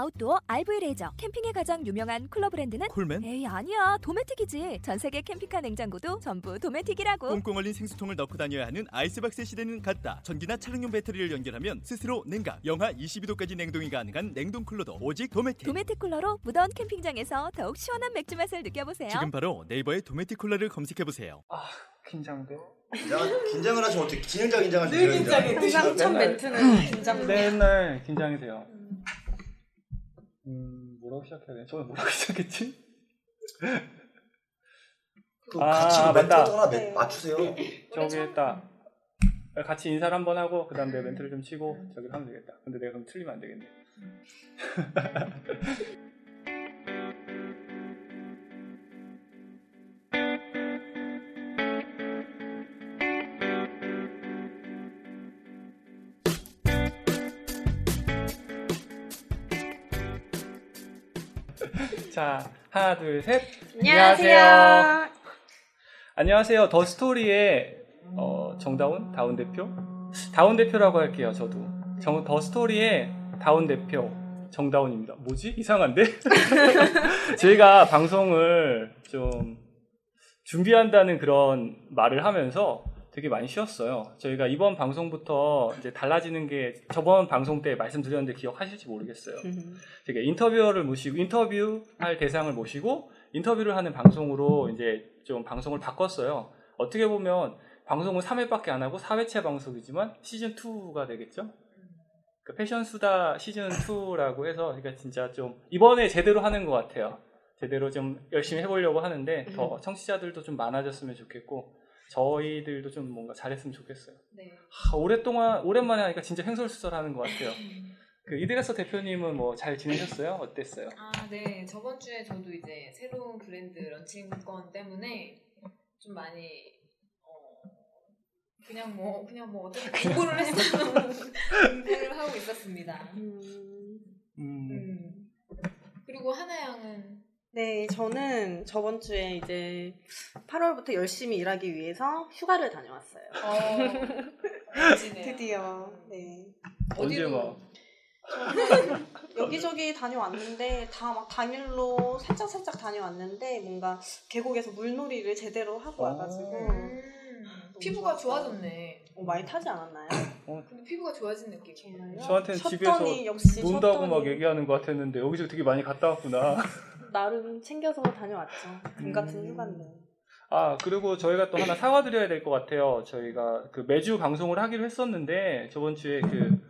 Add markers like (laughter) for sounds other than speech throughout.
아웃도어 RV 레저 캠핑에 가장 유명한 쿨러 브랜드는 콜맨? 에이 아니야 도메틱이지 전 세계 캠핑카 냉장고도 전부 도메틱이라고 꽁꽁 얼린 생수통을 넣고 다녀야 하는 아이스박스 시대는 갔다. 전기나 차량용 배터리를 연결하면 스스로 냉각, 영하 22도까지 냉동이 가능한 냉동 쿨러도 오직 도메틱. 도메틱 쿨러로 무더운 캠핑장에서 더욱 시원한 맥주 맛을 느껴보세요 지금 바로 네이버에 도메틱 쿨러를 검색해 보세요. 아 긴장돼. 긴장, 긴장을 하시면 어떻게 진행자 긴장을 늘 긴장해. 항상 첫 멘트는 긴장. 맨날 긴장이 돼요. 음 뭐라고 시작해야 돼? 저는 뭐라고 (laughs) 시작했지? 그 아, 같이 그 멘트 맞다. 하나 네. 맞추세요. 저기 딱 같이 인사를 한번 하고 그다음 내 멘트를 좀 치고 저기 하면 되겠다. 근데 내가 그럼 틀리면 안 되겠네. (laughs) 자 하나 둘 셋. 안녕하세요. 안녕하세요. 더 스토리의 어, 정다운 다운 대표. 다운 대표라고 할게요. 저도 정, 더 스토리의 다운 대표 정다운입니다. 뭐지? 이상한데? (laughs) 저희가 방송을 좀 준비한다는 그런 말을 하면서 되게 많이 쉬었어요. 저희가 이번 방송부터 이제 달라지는 게 저번 방송 때 말씀드렸는데 기억하실지 모르겠어요. 되게 인터뷰어를 모시고 인터뷰할 대상을 모시고 인터뷰를 하는 방송으로 이제 좀 방송을 바꿨어요. 어떻게 보면 방송은 3회밖에 안 하고 4회째 방송이지만 시즌 2가 되겠죠. 그 패션 수다 시즌 2라고 해서 그러니까 진짜 좀 이번에 제대로 하는 것 같아요. 제대로 좀 열심히 해보려고 하는데 더 청취자들도 좀 많아졌으면 좋겠고 저희들도 좀 뭔가 잘했으면 좋겠어요. 네. 하, 오랫동안 오랜만에 하니까 진짜 횡설수설하는 것 같아요. (laughs) 그 이데가서 대표님은 뭐 잘 지내셨어요? 어땠어요? 아, 네. 저번 주에 저도 이제 새로운 브랜드 런칭권 때문에 좀 많이 어 그냥 뭐 그냥 뭐 어떻게 공부를 했어요. (laughs) 공부를 하고 있었습니다. 음, 음. 그리고 하나 양은 네, 저는 저번 주에 이제 8월부터 열심히 일하기 위해서 휴가를 다녀왔어요. 어. 드디어. 네. 언제 저는 여기저기 다녀왔는데 다 막 당일로 살짝 살짝 다녀왔는데 뭔가 계곡에서 물놀이를 제대로 하고 어. 와가지고 음, 피부가 좋아졌네. 어, 많이 타지 않았나요? 근데 피부가 좋아진 느낌. 정말요? 저한테는 집에서 역시 논다고 막 얘기하는 것 같았는데 여기저기 되게 많이 갔다 왔구나. 나름 챙겨서 다녀왔죠. 금 같은 음. 휴가인데. 아 그리고 저희가 또 하나 사과드려야 될 것 같아요. 저희가 그 매주 방송을 하기로 했었는데 저번 주에 그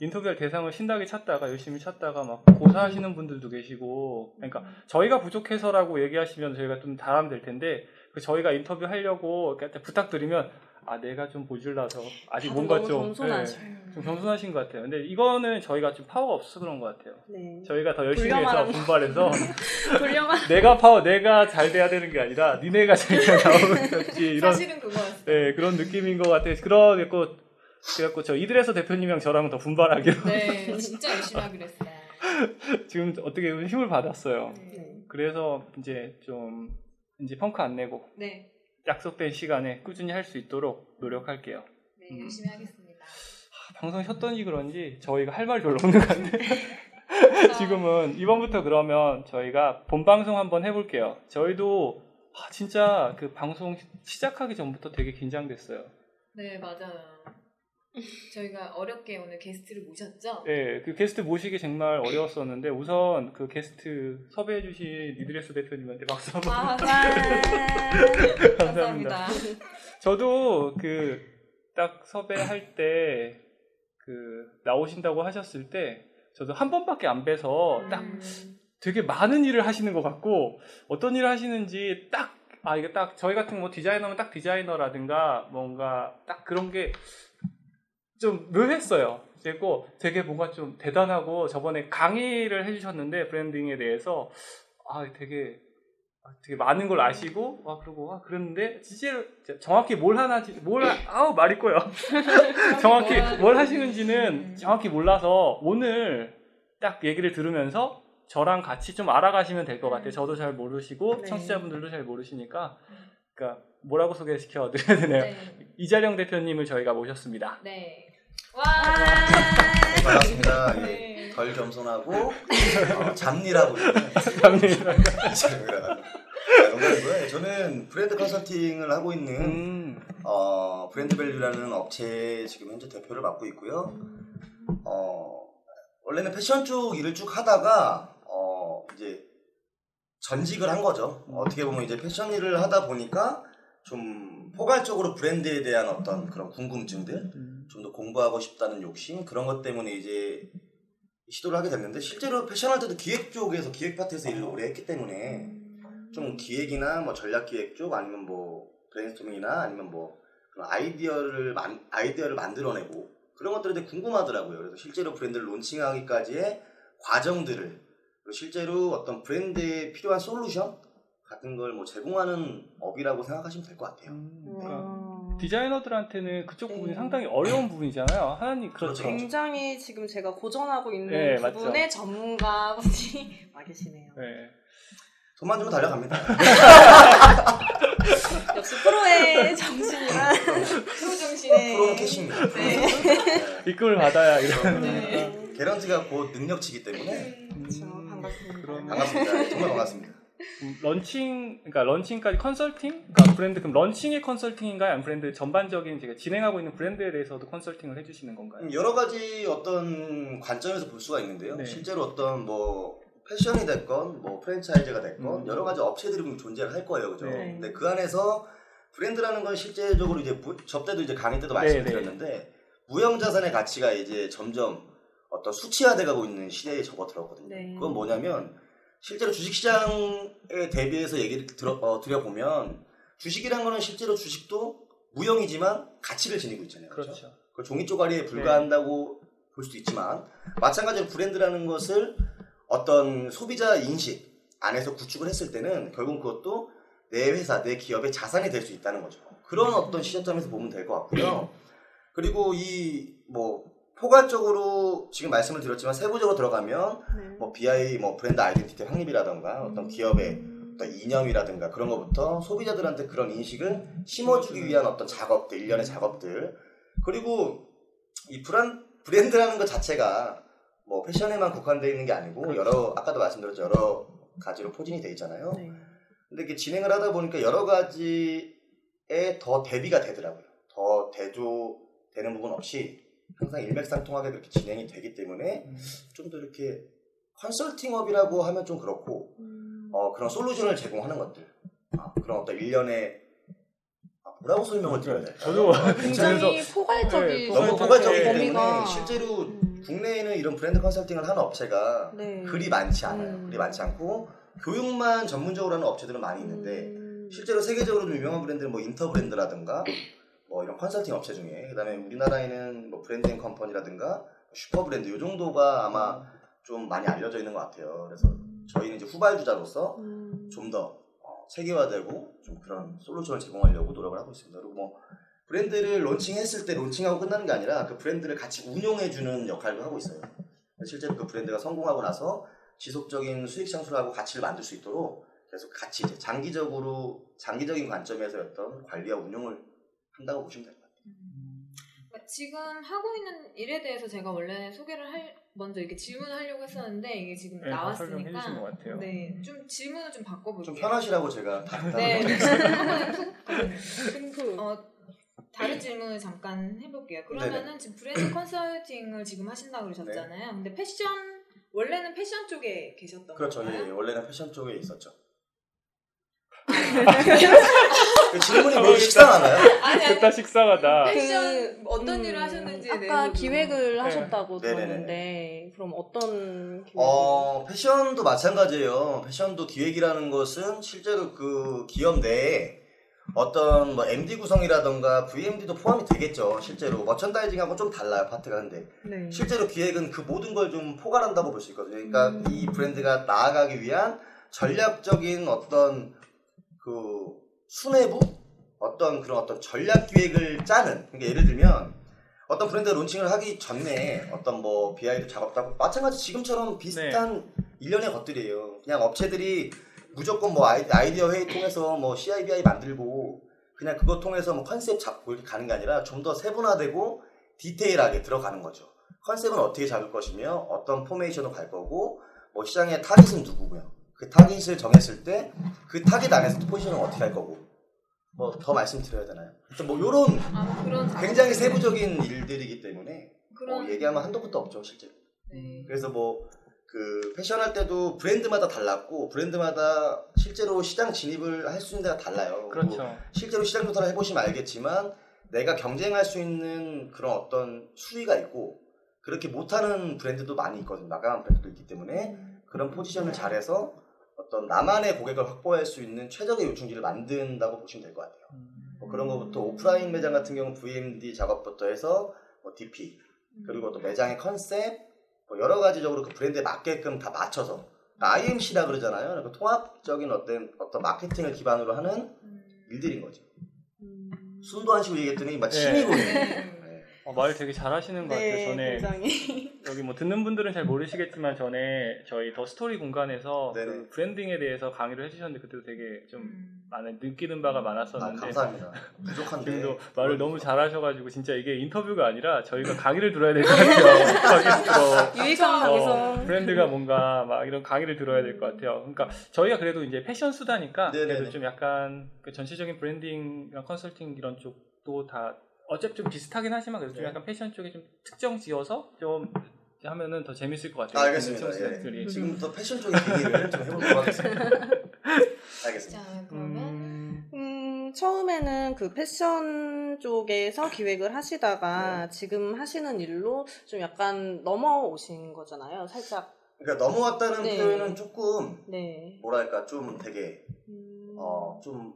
인터뷰할 대상을 신나게 찾다가 열심히 찾다가 막 고사하시는 분들도 계시고 그러니까 저희가 부족해서라고 얘기하시면 저희가 좀 달하면 될 텐데 그 저희가 인터뷰 하려고 부탁드리면 아 내가 좀 보질라서 아직 뭔가 좀. 네, 좀 겸손하신 것 같아요. 근데 이거는 저희가 좀 파워가 없어서 그런 것 같아요. 네. 저희가 더 열심히 해서 분발해서 (laughs) 돌려만 (laughs) 내가 파워 내가 잘 돼야 되는 게 아니라 니네가 잘 돼야 나오는 (laughs) 거지 이런 사실은 그거였어요. 네, 그런 느낌인 것 같아요. 그러겠고, 그래갖고 저 이들에서 대표님이랑 저랑 더 분발하기로 네, 진짜 열심히 하기로 했어요. 지금 어떻게 보면 힘을 받았어요. 네. 그래서 이제 좀 이제 펑크 안 내고 네, 약속된 시간에 꾸준히 할 수 있도록 노력할게요. 네, 음. 열심히 하겠습니다. 방송 쉬었던지 그런지 저희가 할 말이 별로 없는 것 같네요. (laughs) 지금은 이번부터 그러면 저희가 본 방송 한번 해볼게요. 저희도 아, 진짜 그 방송 시작하기 전부터 되게 긴장됐어요. 네, 맞아요. 저희가 어렵게 오늘 게스트를 모셨죠? 네, 그 게스트 모시기 정말 어려웠었는데 우선 그 게스트 섭외해주신 리드레스 대표님한테 박수 한번. 아, 감사합니다. 감사합니다. 저도 그 딱 섭외할 때 그 나오신다고 하셨을 때 저도 한 번밖에 안 뵈서 딱 음, 되게 많은 일을 하시는 것 같고 어떤 일을 하시는지 딱 아 이게 딱 저희 같은 뭐 디자이너면 딱 디자이너라든가 뭔가 딱 그런 게 좀 묘했어요. 그리고 되게 뭔가 좀 대단하고 저번에 강의를 해주셨는데 브랜딩에 대해서 아 되게 되게 많은 걸 아시고 와 그러고 와 그랬는데 실제로 정확히 뭘 하나지 뭘 하- 아우 말이 꼬여 (laughs) 정확히 뭘 하시는지는 정확히 몰라서 오늘 딱 얘기를 들으면서 저랑 같이 좀 알아가시면 될 것 같아요. 저도 잘 모르시고 네. 청취자분들도 잘 모르시니까 그러니까 뭐라고 소개시켜 드려야 되네요. 네. 이자령 대표님을 저희가 모셨습니다. 네. 와. 네, 반갑습니다. 네. 예, 덜 겸손하고 어, 있는 감사합니다. 이재명이라. 농담이고요. 저는 브랜드 컨설팅을 하고 있는 음, 어, 브랜드밸류라는 업체 지금 현재 대표를 맡고 있고요. 어, 원래는 패션 쪽 일을 쭉 하다가 어, 이제 전직을 한 거죠. 어떻게 보면 이제 패션 일을 하다 보니까 좀 포괄적으로 브랜드에 대한 어떤 그런 궁금증들, 음. 좀 더 공부하고 싶다는 욕심 그런 것 때문에 이제 시도를 하게 됐는데 실제로 패션할 때도 기획 쪽에서 기획 파트에서 일을 오래 했기 때문에 좀 기획이나 뭐 전략 기획 쪽 아니면 뭐 브레인스토밍이나 아니면 뭐 아이디어를 만 아이디어를 만들어내고 그런 것들에 대해 궁금하더라고요. 그래서 실제로 브랜드를 론칭하기까지의 과정들을 실제로 어떤 브랜드에 필요한 솔루션 같은 걸 뭐 제공하는 업이라고 생각하시면 될 것 같아요. 음, 그러니까 음. 디자이너들한테는 그쪽 네. 부분이 상당히 어려운 부분이잖아요. 하나님 그렇죠. 그렇죠. 굉장히 지금 제가 고전하고 있는 네. 부분의 전문가분이 (laughs) 와 계시네요. 네. 돈만 주면 달려갑니다. (laughs) 역시 프로의 정신이라. (laughs) 프로 정신. 네. 프로는 cash입니다. 네. 네. 입금을 받아야 이런. 네. 개런티가 곧 능력치기 때문에 그렇죠. 음, 반갑습니다. 그러면- 반갑습니다. 정말 반갑습니다. 음, 런칭, 그러니까 런칭까지 컨설팅? 그러니까 브랜드 그럼 런칭의 컨설팅인가요? 아니면 브랜드 전반적인 제가 진행하고 있는 브랜드에 대해서도 컨설팅을 해주시는 건가요? 음, 여러 가지 어떤 관점에서 볼 수가 있는데요. 네. 실제로 어떤 뭐 패션이 됐건 뭐 프랜차이즈가 됐건 음. 여러 가지 업체들이 존재를 할 거예요, 그죠? 네. 근데 그 안에서 브랜드라는 건 실제적으로 이제 때도 이제 강의 때도 네, 말씀드렸는데 무형 자산의 가치가 이제 점점 어떤 수치화돼가고 있는 시대에 접어들었거든요. 네. 그건 뭐냐면 실제로 주식시장에 대비해서 얘기를 들어 어, 드려보면 주식이란 거는 실제로 주식도 무형이지만 가치를 지니고 있잖아요. 그렇죠? 그렇죠. 그 종이 쪼가리에 불과한다고 볼 수도 있지만 마찬가지로 브랜드라는 것을 어떤 소비자 인식 안에서 구축을 했을 때는 결국 그것도 내 회사, 내 기업의 자산이 될 수 있다는 거죠. 그런 어떤 시점에서 보면 될 것 같고요. 그리고 이 뭐 포괄적으로 지금 말씀을 드렸지만 세부적으로 들어가면 네. 뭐 BI 뭐 브랜드 아이덴티티 확립이라던가 어떤 기업의 어떤 이념이라든가 그런 것부터 소비자들한테 그런 인식을 심어주기 위한 어떤 작업들, 일련의 작업들 그리고 이 브란, 브랜드라는 것 자체가 뭐 패션에만 국한되어 있는 게 아니고 여러 아까도 말씀드렸죠 여러 가지로 포진이 돼 있잖아요. 네. 근데 이렇게 진행을 하다 보니까 여러 가지에 더 대비가 되더라고요. 더 대조되는 부분 없이 항상 일맥상통하게 그렇게 진행이 되기 때문에 음. 좀더 이렇게 컨설팅업이라고 하면 좀 그렇고 음. 어, 그런 솔루션을 제공하는 것들 아, 그런 어떤 일련의 아, 뭐라고 설명을 드려야 될까요? 저도 어, 굉장히 네, 포괄적인 너무 포괄적인 포괄적이기 범위가. 때문에 실제로 음. 국내에는 이런 브랜드 컨설팅을 하는 업체가 네. 그리 많지 않아요. 음. 그리 많지 않고 교육만 전문적으로 하는 업체들은 많이 있는데 음. 실제로 세계적으로 좀 유명한 브랜드는 뭐 인터 브랜드라든가 뭐 이런 컨설팅 업체 중에 그다음에 우리나라에는 뭐 브랜딩 컴퍼니라든가 슈퍼 브랜드 이 정도가 아마 좀 많이 알려져 있는 것 같아요. 그래서 저희는 이제 후발주자로서 음. 좀더 어, 체계화되고 좀 그런 솔루션을 제공하려고 노력을 하고 있습니다. 그리고 뭐 브랜드를 론칭했을 때 론칭하고 끝나는 게 아니라 그 브랜드를 같이 운용해주는 역할도 하고 있어요. 실제로 그 브랜드가 성공하고 나서 지속적인 수익 창출하고 가치를 만들 수 있도록 계속 같이 장기적으로 장기적인 관점에서 어떤 관리와 운용을 한다고 보시면. 그러니까 지금 하고 있는 일에 대해서 제가 원래 소개를 할 먼저 이렇게 질문을 하려고 했었는데 이게 지금 네, 나왔으니까. 네, 좀 질문을 좀 바꿔볼게요. 좀 편하시라고 제가 다 네, 답변을 한번 푹 어, 다른 질문을 잠깐 해볼게요. 그러면은 지금 브랜드 컨설팅을 지금 하신다고 그러셨잖아요. 근데 패션 원래는 패션 쪽에 계셨던 그렇죠. 건가요? 예, 원래는 패션 쪽에 있었죠. 그 질문이 뭐 식상하나요? 아니 아니 식상하다. 패션 어떤 음, 일을 하셨는지 아까 기획을 하셨다고 네. 들었는데 그럼 어떤 기획을? 어, 패션도 마찬가지예요. 패션도 기획이라는 것은 실제로 그 기업 내에 어떤 뭐 MD 구성이라던가 VMD도 포함이 되겠죠. 실제로 머천다이징하고 좀 달라요 파트가 근데 네. 실제로 기획은 그 모든 걸 좀 포괄한다고 볼 수 있거든요. 그러니까 음. 이 브랜드가 나아가기 위한 전략적인 어떤 그 수뇌부 어떤 그런 어떤 전략 기획을 짜는 그러니까 예를 들면 어떤 브랜드 론칭을 하기 전에 어떤 뭐 BI도 작업도 하고 마찬가지 지금처럼 비슷한 일련의 것들이에요. 그냥 업체들이 무조건 뭐 아이, 아이디어 회의 통해서 뭐 CI BI 만들고 그냥 그거 통해서 뭐 컨셉 잡고 이렇게 가는 게 아니라 좀 더 세분화되고 디테일하게 들어가는 거죠. 컨셉은 어떻게 잡을 것이며 어떤 포메이션으로 갈 거고 뭐 시장의 타깃은 누구고요. 그 타깃을 정했을 때 그 타깃 안에서 또 포지션을 어떻게 할 거고 뭐 더 말씀드려야 되나요? 하여튼 뭐 요런 아, 그런 굉장히. 세부적인 일들이기 때문에 그런 뭐 얘기하면 한도 끝도 없죠 실제로. 네. 그래서 뭐 그 패션 할 때도 브랜드마다 달랐고 브랜드마다 실제로 시장 진입을 할 수 있는 데가 달라요. 그리고 그렇죠. 실제로 시장 조사를 해보시면 알겠지만 내가 경쟁할 수 있는 그런 어떤 수위가 있고 그렇게 못하는 브랜드도 많이 있거든요. 마감한 브랜드도 있기 때문에 그런 포지션을 잘해서 어떤 나만의 고객을 확보할 수 있는 최적의 요충지를 만든다고 보시면 될 것 같아요. 뭐 그런 것부터 오프라인 매장 같은 경우 VMD 작업부터 해서 뭐 DP 그리고 또 매장의 컨셉 뭐 여러 가지적으로 그 브랜드에 맞게끔 다 맞춰서 IMC라 그러잖아요. 그러니까 통합적인 어떤 어떤 마케팅을 기반으로 하는 일들인 거죠. 음. 안 쉬고 얘기했더니 막 네. 침이 고 네. (laughs) 네. 어, 말 되게 잘하시는 것 같아요. 네, 전에 굉장히. 여기 뭐 듣는 분들은 잘 모르시겠지만 전에 저희 더 스토리 공간에서. 그 브랜딩에 대해서 강의를 해주셨는데 그때도 되게 좀 음. 많은 느끼는 바가 아, 많았었는데 감사합니다. 부족한데. 지금도 말을 너무 잘하셔가지고 진짜 이게 인터뷰가 아니라 저희가 (laughs) 강의를 들어야 될 것 같아요. (laughs) 유익한 어, 방송. 브랜드가 뭔가 막 이런 강의를 들어야 될 것 같아요. 그러니까 저희가 그래도 이제 패션 수다니까 네네네. 그래도 좀 약간 그 전체적인 브랜딩이랑 컨설팅 이런 쪽도 다 어차피 좀 비슷하긴 하지만 그래도 좀 네. 약간 패션 쪽에 좀 특정 지어서 좀 하면은 더 재밌을 것 같아요. 아, 알겠습니다. 예. 청취자들이. 지금부터 패션적인 얘기를 좀 해보도록 하겠습니다. (laughs) 알겠습니다. 자, 그러면 음, 음, 처음에는 그 패션 쪽에서 기획을 하시다가 지금 하시는 일로 좀 약간 넘어오신 거잖아요. 살짝. 그러니까 넘어왔다는 네. 표현은 조금 네. 뭐랄까 좀 되게 음, 어좀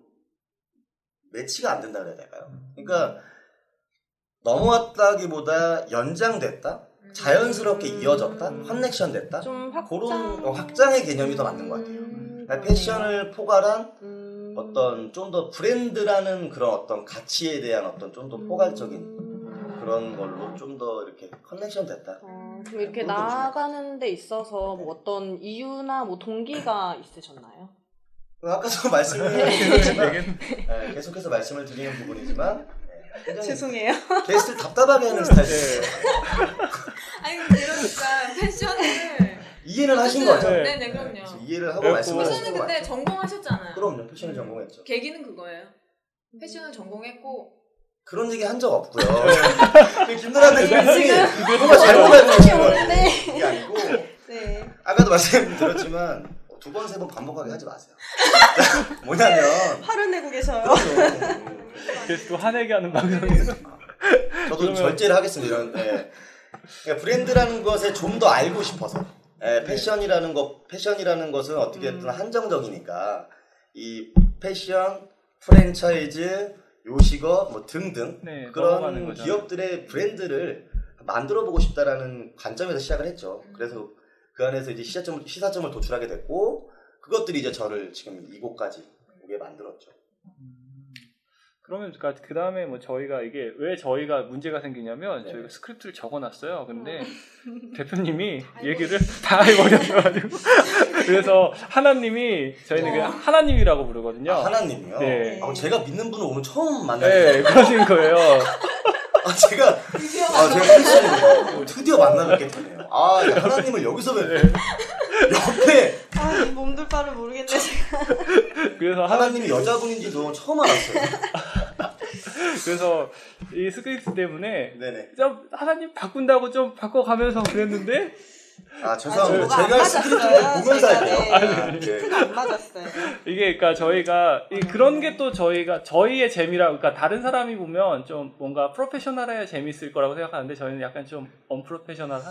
매치가 안 된다 그래야 될까요? 그러니까 넘어왔다기보다 연장됐다, 자연스럽게 음. 이어졌다, connection 됐다. 좀 확장. 그런 어, 확장의 개념이 더 맞는 것 같아요. 음, 그러니까 패션을 포괄한 음, 어떤 좀 더 브랜드라는 그런 어떤 가치에 대한 어떤 좀 더 포괄적인 음. 그런 걸로 좀 더 이렇게 connection 됐다. 어, 그럼 이렇게 나아가는 데 있어서 네. 뭐 어떤 이유나 뭐 동기가 있으셨나요? 아까도 (laughs) 말씀을 드렸지만 네, 계속해서 말씀을 드리는 부분이지만 네, 죄송해요. 게스트를 답답하게 하는 스타일이에요. 아니 근데 이러니까 패션을 이해는 하신 거죠? 네. 네네 그럼요. 이해를 하고 패션은 하시는 거 근데 맞죠? 전공하셨잖아요. 그럼요. 패션을 음. 전공했죠. 계기는 그거예요. 패션을 전공했고 그런 얘기 한 적 없고요. 김누라는 님이 지금 뭔가 잘못 알고 계신 거예요. 오는데. 이게 아니고 네. 아까도 말씀드렸지만 두 번 세 번 반복하게 하지 마세요. (laughs) 뭐냐면 화를 내고 계셔요. 그래서 또 화내게 하는 방송이에요. 저도 그러면- 절제를 하겠습니다. 이런 예. 그러니까 브랜드라는 것에 좀 더 알고 싶어서 예, 패션이라는 것 패션이라는 것은 어떻게든 음. 한정적이니까 이 패션 프랜차이즈 요식업 뭐 등등 네, 그런. 기업들의 브랜드를 만들어 보고 싶다라는 관점에서 시작을 했죠. 그래서 그 안에서 이제 시사점을 시사점을 도출하게 됐고 그것들이 이제 저를 지금 이곳까지 오게 만들었죠. 그러면 그 다음에 뭐 저희가 이게 왜 저희가 문제가 생기냐면 네. 저희가 스크립트를 적어놨어요. 근데 (laughs) 대표님이 (laughs) 얘기를 다 해버려가지고 (laughs) 그래서 하나님이 저희는 그냥 하나님이라고 부르거든요. 아, 하나님이요. 네. 아, 제가 믿는 분을 오늘 처음 만나요. 네, 그러신 거예요. 아, 제가 드디어 아, 제가 팬심으로 드디어 만나뵙게 되네요. 아, 야, 하나님을 여기서 뵙 옆에 아, 이 몸둘 바를 모르겠네. 제가. 그래서 하나님 하나님이 여자분인지도 처음 알았어요. (laughs) 그래서 이 스크립트 때문에 네네. 좀 하나님 바꾼다고 좀 바꿔가면서 그랬는데 아, 죄송합니다. 뭐가 안 제가. 스크립트를 보면서 할게요. 네. 아, 네. 안 맞았어요. 이게 그러니까 저희가 이 그런 게 또 저희가 저희의 재미라 그러니까 다른 사람이 보면 좀 뭔가 프로페셔널해야 재밌을 거라고 생각하는데 저희는 약간 좀 unprofessional한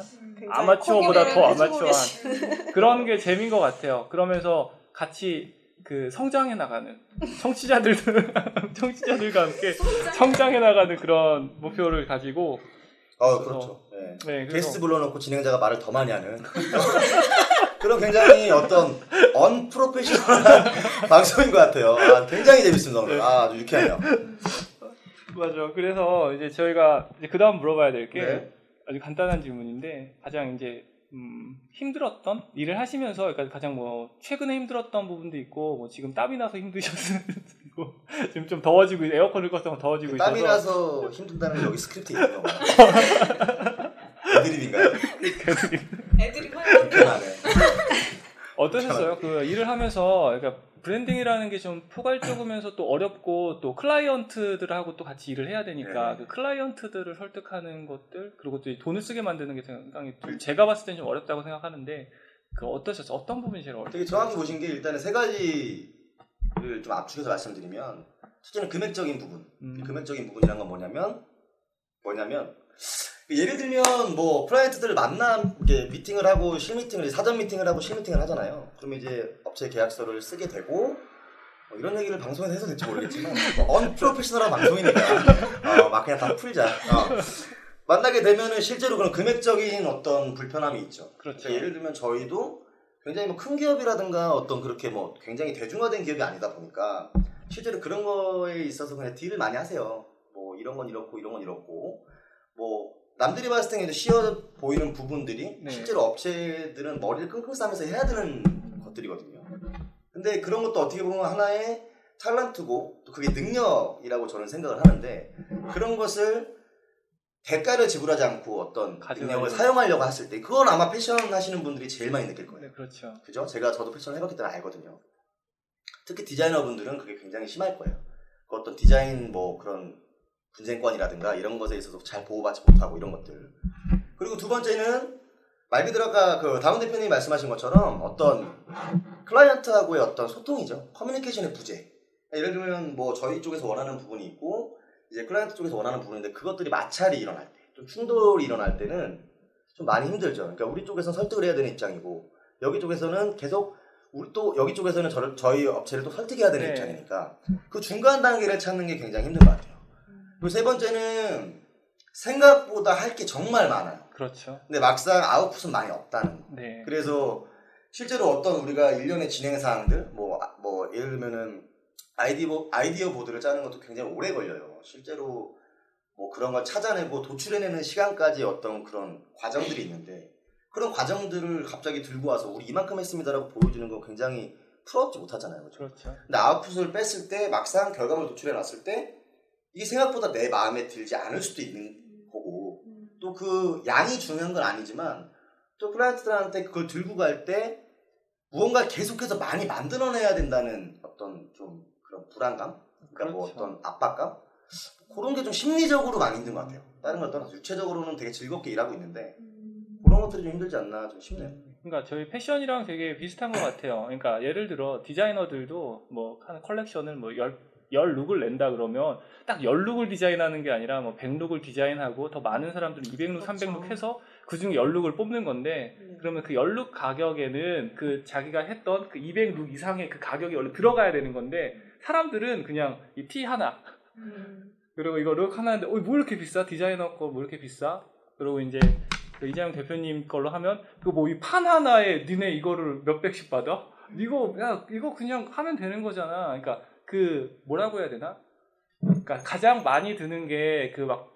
아마추어보다 더 아마추어한. 그런 게 재미인 것 같아요. 그러면서 같이 그 성장해 나가는 청취자들 (laughs) 청취자들과 함께 성장해 나가는 그런 목표를 가지고 어, 그렇죠. 네. 네, 게스트 불러놓고 진행자가 말을 더 많이 하는. (laughs) 그런 굉장히 어떤 언프로페셔널한 (laughs) 방송인 것 같아요. 아, 굉장히 재밌습니다 오늘. 아, 아주 유쾌하네요. 맞아. 그래서 이제 저희가 이제 그 다음 물어봐야 될게 네. 아주 간단한 질문인데 가장 이제 음, 힘들었던 일을 하시면서 그러니까 가장 뭐 최근에 힘들었던 부분도 있고 뭐 지금 땀이 나서 힘드셨을 수도 있고 지금 좀 더워지고 에어컨을 꺼서 더워지고 있어서 땀이 나서 힘든다는 여기 스크립트 있는 거. (laughs) 애드립인가요? 애드립이 화려한데 편하네. 어떠셨어요? 그 일을 하면서 그러니까 branding이라는 게 좀 포괄적이면서 또 어렵고 또 클라이언트들하고 또 같이 일을 해야 되니까 네. 그 클라이언트들을 설득하는 것들 그리고 또이 돈을 쓰게 만드는 게 굉장히 좀 제가 봤을 때는 좀 어렵다고 생각하는데 그 어떠셨어요? 어떤 부분이 제일 어려웠어요? 되게 정확히 보신 게 일단은 세 가지를 좀 압축해서 말씀드리면 첫째는 금액적인 부분. 음. 이 금액적인 부분이란 건 뭐냐면 뭐냐면 그 예를 들면 뭐 클라이언트들을 만나 이게 미팅을 하고 실미팅을 사전 미팅을 하고 실미팅을 하잖아요. 그러면 이제 업체 계약서를 쓰게 되고 뭐 이런 얘기를 방송에서 해도 될지 모르겠지만 뭐 언프로페셔널한 방송이니까 어, 막 그냥 다 풀자. 어. 만나게 되면은 실제로 그런 금액적인 어떤 불편함이 있죠. 그렇죠. 그러니까 예를 들면 저희도 굉장히 뭐 큰 기업이라든가 어떤 그렇게 뭐 굉장히 대중화된 기업이 아니다 보니까 실제로 그런 거에 있어서 그냥 딜을 많이 하세요. 뭐 이런 건 이렇고 이런 건 이렇고 뭐 남들이 봤을 때는 쉬워 보이는 부분들이 네. 실제로 업체들은 머리를 끙끙 싸면서 해야 되는 것들이거든요. 근데 그런 것도 어떻게 보면 하나의 탤런트고 또 그게 능력이라고 저는 생각을 하는데 그런 것을 대가를 지불하지 않고 어떤. 능력을 사용하려고 했을 때 그건 아마 패션 하시는 분들이 제일 많이 느낄 거예요. 네, 그렇죠. 그죠? 제가 저도 패션 해봤기 때문에 알거든요. 특히 디자이너분들은 그게 굉장히 심할 거예요. 그 어떤 디자인 뭐 그런 분쟁권이라든가 이런 것에 있어서 잘 보호받지 못하고 이런 것들. 그리고 두 번째는 말 그대로 아까 그 다운 대표님이 말씀하신 것처럼 어떤 클라이언트하고의 어떤 소통이죠. 커뮤니케이션의 부재. 예를 들면 뭐 저희 쪽에서 원하는 부분이 있고 이제 클라이언트 쪽에서 원하는 부분인데 그것들이 마찰이 일어날 때, 좀 충돌이 일어날 때는 좀 많이 힘들죠. 그러니까 우리 쪽에서는 설득을 해야 되는 입장이고 여기 쪽에서는 계속 우리 또 여기 쪽에서는 저를 저희 업체를 또 설득해야 되는 네. 입장이니까 그 중간 단계를 찾는 게 굉장히 힘든 것 같아요. 그리고 세 번째는 생각보다 할 게 정말 많아요. 그렇죠. 근데 막상 아웃풋은 많이 없다는 거. 네. 그래서 실제로 어떤 우리가 일련의 진행 사항들 뭐, 아- 뭐 예를 들면은 아이디어, 아이디어 보드를 짜는 것도 굉장히 오래 걸려요. 실제로 뭐 그런 걸 찾아내고 도출해내는 시간까지 어떤 그런 과정들이 있는데 그런 과정들을 갑자기 들고 와서 우리 이만큼 했습니다라고 보여주는 거 굉장히 풀어업지 못하잖아요. 그죠? 그렇죠. 근데 아웃풋을 뺐을 때 막상 결과물을 도출해 놨을 때 이게 생각보다 내 마음에 들지 않을 수도 있는 거고 또 그 양이 중요한 건 아니지만 또 클라이언트들한테 그걸 들고 갈 때 무언가 계속해서 많이 만들어내야 된다는 어떤 좀 그런 불안감, 그러니까 뭐 그렇죠. 어떤 압박감 그런 게 좀 심리적으로 많이 힘든 것 같아요. 다른 걸 떠나서 육체적으로는 되게 즐겁게 일하고 있는데 그런 것들이 좀 힘들지 않나 좀 싶네요. 그러니까 저희 패션이랑 되게 비슷한 것 같아요. 그러니까 예를 들어 디자이너들도 뭐 컬렉션을 뭐 열 열 look을 낸다 그러면 딱 열 look을 디자인하는 게 아니라 뭐 100 look을 디자인하고 더 많은 사람들은 200 look, 그렇죠. 300 look 해서 그 중에 열 look을 뽑는 건데 네. 그러면 그 열 look 가격에는 그 자기가 했던 그 200 look 이상의 그 가격이 원래 들어가야 되는 건데 사람들은 그냥 이 티 하나 그리고 이거 look 하나인데 어, 뭐 이렇게 비싸? 디자이너 거 뭐 이렇게 비싸? 그리고 이제 그 이자룡 대표님 걸로 하면 그 뭐 이 판 하나에 니네 이거를 몇 백씩 받아? 이거 야 이거 그냥 하면 되는 거잖아. 그러니까 그 뭐라고 해야 되나? 그러니까 가장 많이 드는 게 그 막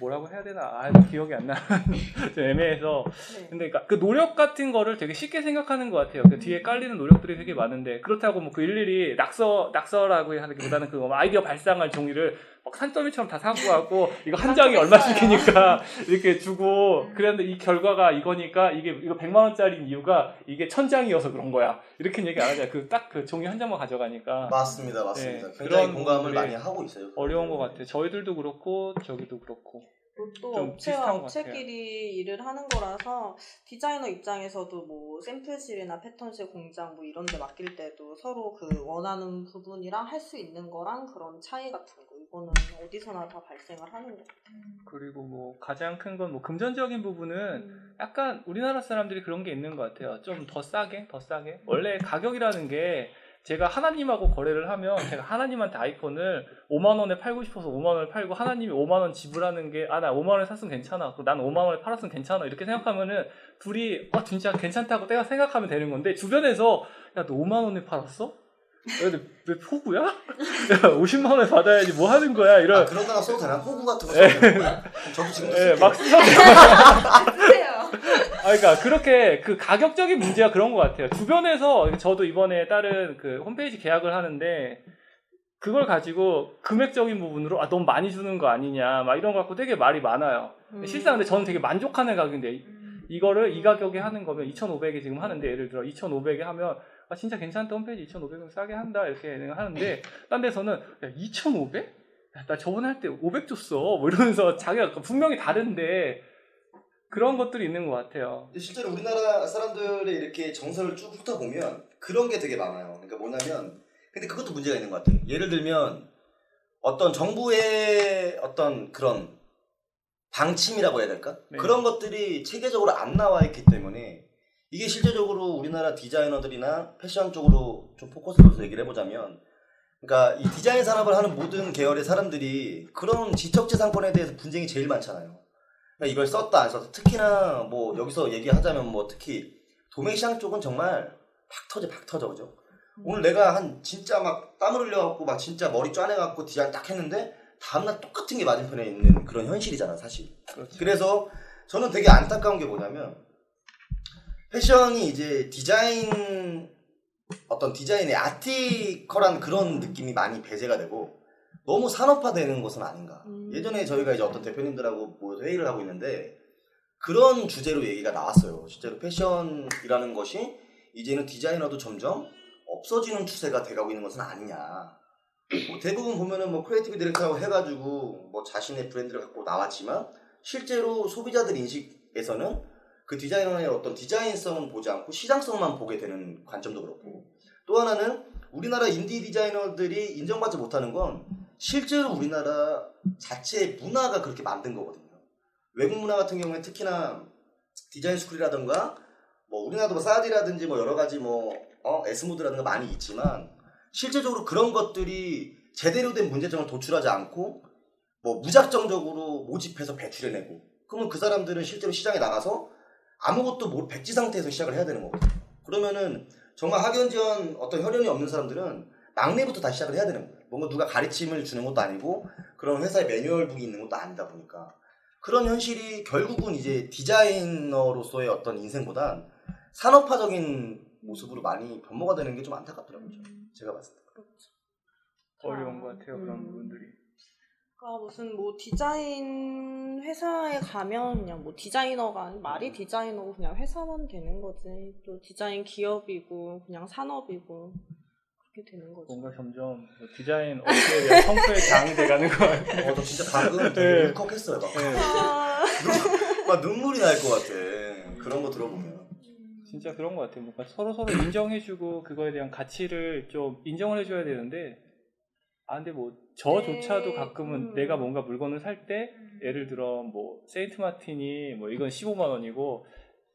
뭐라고 해야 되나? 아 기억이 안 나. (laughs) 좀 애매해서 네. 근데 그러니까 그 노력 같은 거를 되게 쉽게 생각하는 것 같아요. 그 뒤에 깔리는 노력들이 되게 많은데 그렇다고 뭐 그 일일이 낙서 낙서라고 하기보다는 그 아이디어 발상할 종이를 막 산더미처럼 다 사고 가고 이거 한 장이 얼마씩이니까 이렇게 주고 그랬는데 이 결과가 이거니까 이게 이거 100만 원짜리인 이유가 이게 천 장이어서 그런 거야. 이렇게 얘기 안 하잖아요. 그딱 그 종이 한 장만 가져가니까 맞습니다, 맞습니다. 네, 굉장히 그런 공감을 많이 하고 있어요. 어려운 것 같아요. 저희들도 그렇고 저기도 그렇고. 그리고 또좀 업체와 업체끼리 일을 하는 거라서 디자이너 입장에서도 뭐 샘플실이나 패턴실 공장 뭐 이런 데 맡길 때도 서로 그 원하는 부분이랑 할 수 있는 거랑 그런 차이 같은 거 이거는 어디서나 다 발생을 하는 거 그리고 뭐 가장 큰 건 뭐 금전적인 부분은 음. 약간 우리나라 사람들이 그런 게 있는 것 같아요. 좀 더 싸게, 더 싸게. 원래 (laughs) 가격이라는 게 제가 하나님하고 거래를 하면 제가 하나님한테 아이폰을 5만 원에 팔고 싶어서 5만 원에 팔고 하나님이 5만 원 지불하는 게 아 나 5만 원에 샀으면 괜찮아. 그리고 난 5만 원에 팔았으면 괜찮아. 이렇게 생각하면은 둘이 어 진짜 괜찮다고 내가 생각하면 되는 건데 주변에서 야 너 5만 원에 팔았어? 야, 너왜 포구야? 야 50만 원에 받아야지 뭐 하는 거야? 이런 아, 그런 거나 써도 되나? 호구 같은 거 써도 되는 거야? 저도 지금 예. 막. 아, (laughs) 그러니까 그렇게 그 가격적인 문제가 그런 것 같아요. 주변에서 저도 이번에 다른 그 홈페이지 계약을 하는데 그걸 가지고 금액적인 부분으로 아 너무 많이 주는 거 아니냐 막 이런 거 갖고 되게 말이 많아요. 음. 실상 근데 저는 되게 만족하는 가격인데 이거를 이 가격에 하는 거면 2,500에 지금 하는데 예를 들어 2,500에 하면 아 진짜 괜찮다 홈페이지 2,500은 싸게 한다 이렇게 하는데 딴 데서는 야 2,500? 야, 나 저번에 할 때 500 줬어 뭐 이러면서 자기가 분명히 다른데 그런 것들이 있는 것 같아요. 실제로 우리나라 사람들의 이렇게 정서를 쭉 훑어보면 그런 게 되게 많아요. 그러니까 뭐냐면 근데 그것도 문제가 있는 것 같아요. 예를 들면 어떤 정부의 어떤 그런 방침이라고 해야 될까? 네. 그런 것들이 체계적으로 안 나와 있기 때문에 이게 실제적으로 우리나라 디자이너들이나 패션 쪽으로 좀 포커스를 둬서 얘기를 해보자면 그러니까 이 디자인 산업을 하는 모든 계열의 사람들이 그런 지적재산권에 대해서 분쟁이 제일 많잖아요. 그러니까 이걸 썼다 안 썼다. 특히나 뭐 여기서 얘기하자면 뭐 특히 도매 시장 쪽은 정말 팍 터져 팍 터져 그죠? 오늘 내가 한 진짜 막 땀을 흘려갖고 막 진짜 머리 쪼아내갖고 디자인 딱 했는데 다음날 똑같은 게 맞은편에 있는 그런 현실이잖아 사실. 그렇죠. 그래서 저는 되게 안타까운 게 뭐냐면 패션이 이제 디자인 어떤 디자인의 아티컬한 그런 느낌이 많이 배제가 되고 너무 산업화되는 것은 아닌가. 음. 예전에 저희가 이제 어떤 대표님들하고 모여서 회의를 하고 있는데 그런 주제로 얘기가 나왔어요. 실제로 패션이라는 것이 이제는 디자이너도 점점 없어지는 추세가 돼가고 있는 것은 아니냐. 뭐 대부분 보면은 뭐 creative director라고 해가지고 뭐 자신의 브랜드를 갖고 나왔지만 실제로 소비자들 인식에서는 그 디자이너의 어떤 디자인성은 보지 않고 시장성만 보게 되는 관점도 그렇고 또 하나는 우리나라 인디 디자이너들이 인정받지 못하는 건 실제로 우리나라 자체의 문화가 그렇게 만든 거거든요. 외국 문화 같은 경우에 특히나 디자인 스쿨이라든가 뭐 우리나라도 뭐 사디라든지 뭐 여러 가지 뭐 어, 에스모드라든가 많이 있지만 실제적으로 그런 것들이 제대로 된 문제점을 도출하지 않고 뭐 무작정적으로 모집해서 배출해내고 그러면 그 사람들은 실제로 시장에 나가서 아무것도 모 백지 상태에서 시작을 해야 되는 거거든요. 그러면은 정말 학연 지원 어떤 혈연이 없는 사람들은 막내부터 다시 시작을 해야 되는 거예요. 뭔가 누가 가르침을 주는 것도 아니고 그런 회사의 매뉴얼북이 있는 것도 아니다 보니까 그런 현실이 결국은 이제 디자이너로서의 어떤 인생보단 산업화적인 모습으로 많이 변모가 되는 게 좀 안타깝더라고요. 저는. 제가 봤을 때. 어려운 것 같아요 그런 음. 부분들이. 그러니까 무슨 뭐 디자인 회사에 가면 그냥 뭐 디자이너가 아니 말이 디자이너고 그냥 회사만 되는 거지. 또 디자인 기업이고 그냥 산업이고 그렇게 되는 거죠. 뭔가 점점 뭐 디자인 업계에 대한 성과에 장돼가는 것 같아요. 어, 저 진짜 방금 되게 네. 울컥했어요. 막. 네. 아, (laughs) 막 눈물이 날 것 같아. 그런 거 들어보면. 진짜 그런 것 같아요. 뭔가 서로 서로 인정해주고 그거에 대한 가치를 좀 인정을 해줘야 되는데 아 근데 뭐 저조차도 네, 가끔은 음. 내가 뭔가 물건을 살 때 예를 들어 뭐 세인트 마틴이 뭐 이건 15만 원이고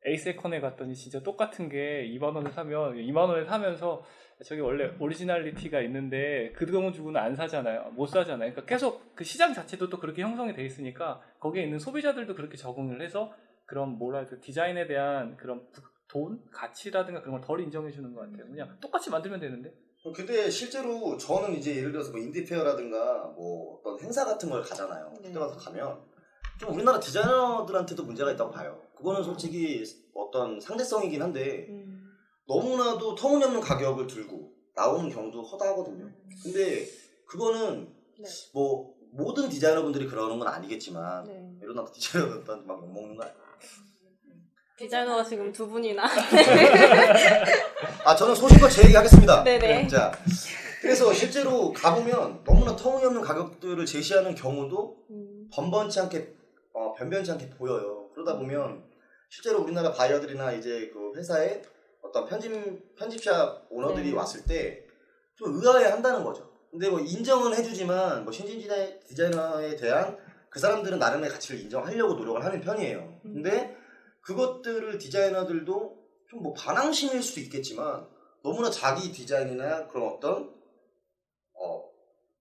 에잇세컨에 갔더니 진짜 똑같은 게 2만 원에 사면 2만 원에 사면서 저기 원래 originality가 있는데 그돈 주고는 안 사잖아요. 못 사잖아요. 그러니까 계속 그 시장 자체도 또 그렇게 형성이 돼 있으니까 거기에 있는 소비자들도 그렇게 적응을 해서 그런 뭐라 할까 디자인에 대한 그런 부- 돈 가치라든가 그런 걸 덜 인정해 주는 것 같아요. 그냥 똑같이 만들면 되는데. 근데 실제로 저는 이제 예를 들어서 뭐 인디페어라든가 뭐 어떤 행사 같은 걸 가잖아요. 네. 그때 가서 가면 좀 우리나라 디자이너들한테도 문제가 있다고 봐요. 그거는 솔직히 어떤 상대성이긴 한데 음. 너무나도 터무니없는 가격을 들고 나오는 경우도 허다하거든요. 근데 그거는 네. 뭐 모든 디자이너분들이 그러는 건 아니겠지만 네. 이런 나도 디자이너들한테 막 욕먹는 거 아니에요? 디자이너가 지금 두 분이나 아 저는 소신껏 제 얘기 하겠습니다. 네네. 자, 그래서 실제로 가보면 너무나 터무니없는 가격들을 제시하는 경우도 음. 번번치 않게 어, 변변치 않게 보여요. 그러다 보면 실제로 우리나라 바이어들이나 이제 그 회사의 어떤 편집 편집샵 오너들이 네. 왔을 때 좀 의아해 한다는 거죠. 근데 뭐 인정은 해주지만 뭐 신진 디자이- 디자이너에 대한 그 사람들은 나름의 가치를 인정하려고 노력을 하는 편이에요. 근데 그것들을 디자이너들도 좀 뭐 반항심일 수도 있겠지만 너무나 자기 디자인이나 그런 어떤 어,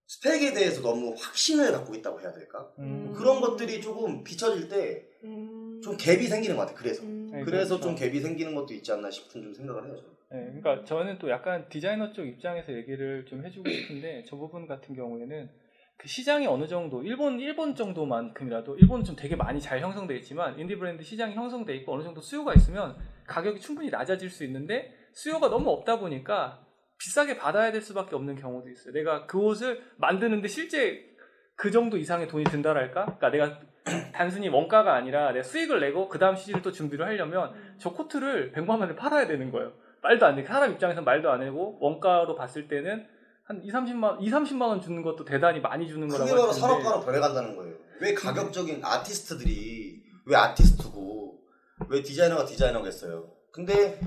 스펙에 대해서 너무 확신을 갖고 있다고 해야 될까? 음. 그런 것들이 조금 비춰질 때좀 음. 갭이 생기는 것 같아. 그래서 음. 네, 그래서 그렇죠. 좀 갭이 생기는 것도 있지 않나 싶은 좀 생각을 해요. 저는. 네, 그러니까 저는 또 약간 디자이너 쪽 입장에서 얘기를 좀 해주고 싶은데 저 부분 같은 경우에는 그 시장이 어느 정도 일본 일본 정도만큼이라도 일본은 좀 되게 많이 잘 형성돼 있지만 인디 브랜드 시장이 형성돼 있고 어느 정도 수요가 있으면 가격이 충분히 낮아질 수 있는데 수요가 너무 없다 보니까 비싸게 받아야 될 수밖에 없는 경우도 있어요. 내가 그 옷을 만드는데 실제 그 정도 이상의 돈이 든다랄까? 그러니까 내가 (clears throat) 단순히 원가가 아니라 내가 수익을 내고 그 다음 시즌을 또 준비를 하려면 저 코트를 100만 원에 팔아야 되는 거예요. 말도 안 돼. 사람 입장에서 말도 안 되고 원가로 봤을 때는 한 2, 30만 2, 30만 원 주는 것도 대단히 많이 주는 거라고 그게 바로. 산업화로 변해간다는 거예요. 왜 가격적인 아티스트들이 왜 아티스트고 왜 디자이너가 디자이너겠어요. 근데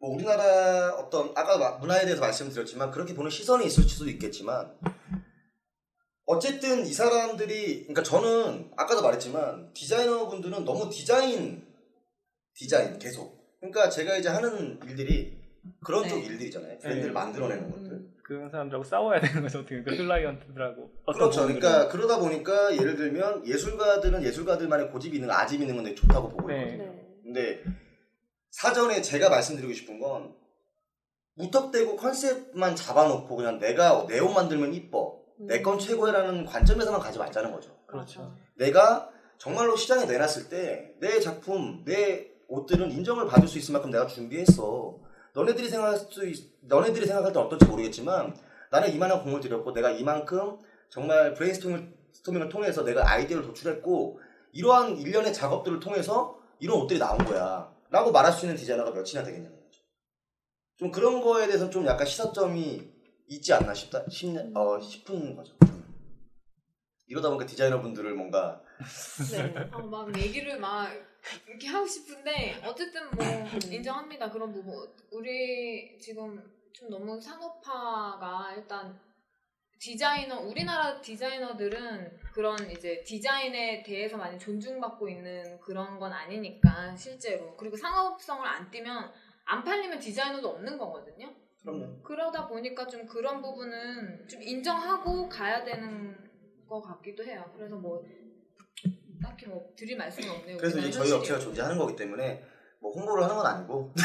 뭐 우리나라 어떤 아까 마- 문화에 대해서 말씀드렸지만 그렇게 보는 시선이 있을 수도 있겠지만 어쨌든 이 사람들이 그러니까 저는 아까도 말했지만 디자이너 분들은 너무 디자인 디자인 계속 그러니까 제가 이제 하는 일들이 그런 네. 쪽 일들이잖아요. 브랜드를 네. 만들어내는 것들. 음. 그런 사람들하고 싸워야 되는 거죠. 어떻게 그 클라이언트들하고 그렇죠. 그러니까 그러다 보니까 예를 들면 예술가들은 예술가들만의 고집이 있는 거, 아집이 있는 건데 좋다고 보고 네. 있거든요. 네. 근데 사전에 제가 말씀드리고 싶은 건 무턱대고 컨셉만 잡아놓고 그냥 내가 내 옷 만들면 이뻐 내건 최고야라는 관점에서만 가지 말자는 거죠. 그렇죠. 내가 정말로 시장에 내놨을 때 내 작품, 내 옷들은 인정을 받을 수 있을 만큼 내가 준비했어. 너네들이 생각할 수 있, 너네들이 생각할 때 어떨지 모르겠지만 나는 이만한 공을 들였고 내가 이만큼 정말 브레인스토밍을 통해서 내가 아이디어를 도출했고 이러한 일련의 작업들을 통해서 이런 옷들이 나온 거야. 라고 말할 수 있는 디자이너가 몇이나 되겠냐는 거죠. 좀 그런 거에 대해서는 좀 약간 시사점이 있지 않나 싶다, 싶, 어, 싶은 거죠. 이러다 보니까 디자이너 분들을 뭔가 네. 어, 막 얘기를 막 이렇게 하고 싶은데 어쨌든 뭐 인정합니다 그런 부분 우리 지금 좀 너무 산업화가 일단 디자이너 우리나라 디자이너들은 그런 이제 디자인에 대해서 많이 존중받고 있는 그런 건 아니니까 실제로 그리고 상업성을 안 띄면 안 팔리면 디자이너도 없는 거거든요. 그럼요. 그러다 보니까 좀 그런 부분은 좀 인정하고 가야 되는 것 같기도 해요. 그래서 뭐 딱히 뭐 드릴 말씀은 없네요. 그래서 이제 저희. 업체가 존재하는 거기 때문에 뭐 홍보를 하는 건 아니고 (laughs)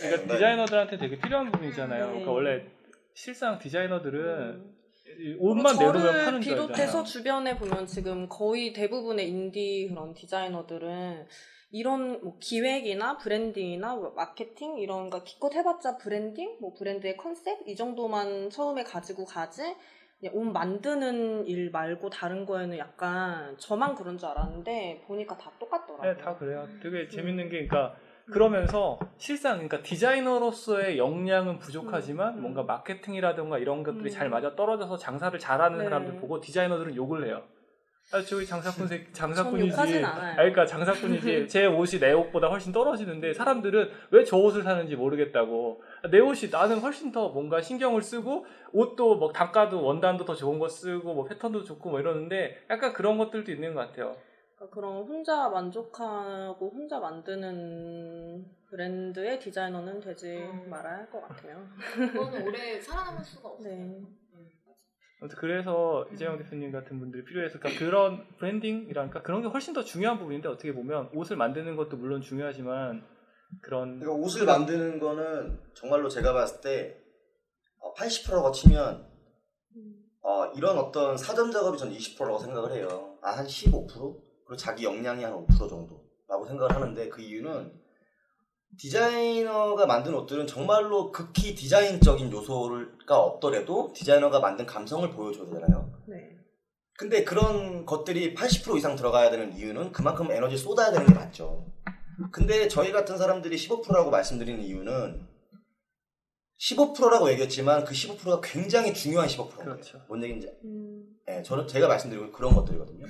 그러니까 네. 디자이너들한테 되게 필요한 부분이잖아요. 네. 그러니까 원래 실상 디자이너들은 음. 이 옷만 잘 내놓으면 파는 줄 비롯해서. 주변에 보면 지금 거의 대부분의 인디 그런 디자이너들은 이런 뭐 기획이나 branding이나 뭐 마케팅 이런 거 기껏 해봤자 브랜딩, 뭐 브랜드의 컨셉 이 정도만 처음에 가지고 가지 옷 만드는 일 말고 다른 거에는 약간 저만 그런 줄 알았는데 보니까 다 똑같더라고요. 네, 다 그래요. 되게 음. 재밌는 게, 그러니까 그러면서 실상 그러니까 디자이너로서의 역량은 부족하지만 음. 뭔가 마케팅이라든가 이런 것들이 음. 잘 맞아 떨어져서 장사를 잘하는 네. 사람들 보고 디자이너들은 욕을 해요. 아, 저기 장사꾼 새 장사꾼이지. 아, 그러니까 장사꾼이지. (laughs) 제 옷이 내 옷보다 훨씬 떨어지는데 사람들은 왜 저 옷을 사는지 모르겠다고. 내 옷이 나는 훨씬 더 뭔가 신경을 쓰고 옷도 뭐 단가도 원단도 더 좋은 거 쓰고 뭐 패턴도 좋고 뭐 이러는데 약간 그런 것들도 있는 것 같아요. 그러니까 그런 혼자 만족하고 혼자 만드는 브랜드의 디자이너는 되지 음. 말아야 할 것 같아요. 그거는 오래 살아남을 수가 없어요. 네. 음, 그래서 이재영 대표님 같은 분들이 필요해서 그러니까 그런 브랜딩이라니까 그런 게 훨씬 더 중요한 부분인데 어떻게 보면 옷을 만드는 것도 물론 중요하지만 그런 그러니까 옷을 만드는 거는 정말로 제가 봤을 때 80%라고 치면 어, 이런 어떤 사전 작업이 전 20%라고 생각을 해요. 아, 한 15%? 그리고 자기 역량이 한 5% 정도라고 생각을 하는데 그 이유는 디자이너가 만든 옷들은 정말로 극히 디자인적인 요소가 없더라도 디자이너가 만든 감성을 보여줘야 되잖아요. 네. 근데 그런 것들이 80% 이상 들어가야 되는 이유는 그만큼 에너지 쏟아야 되는 게 맞죠. 근데 저희 같은 사람들이 15%라고 말씀드리는 이유는 15%라고 얘기했지만 그 15%가 굉장히 중요한 15%예요. 그렇죠. 뭔 얘기인지 음. 예, 저는 제가 말씀드리고 그런 것들이거든요.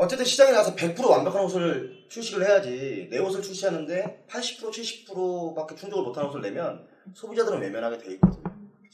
어쨌든 시장에 나가서 100% 완벽한 옷을 출시를 해야지 내 옷을 출시하는데 80% 70%밖에 충족을 못하는 옷을 내면 소비자들은 외면하게 돼 있거든요.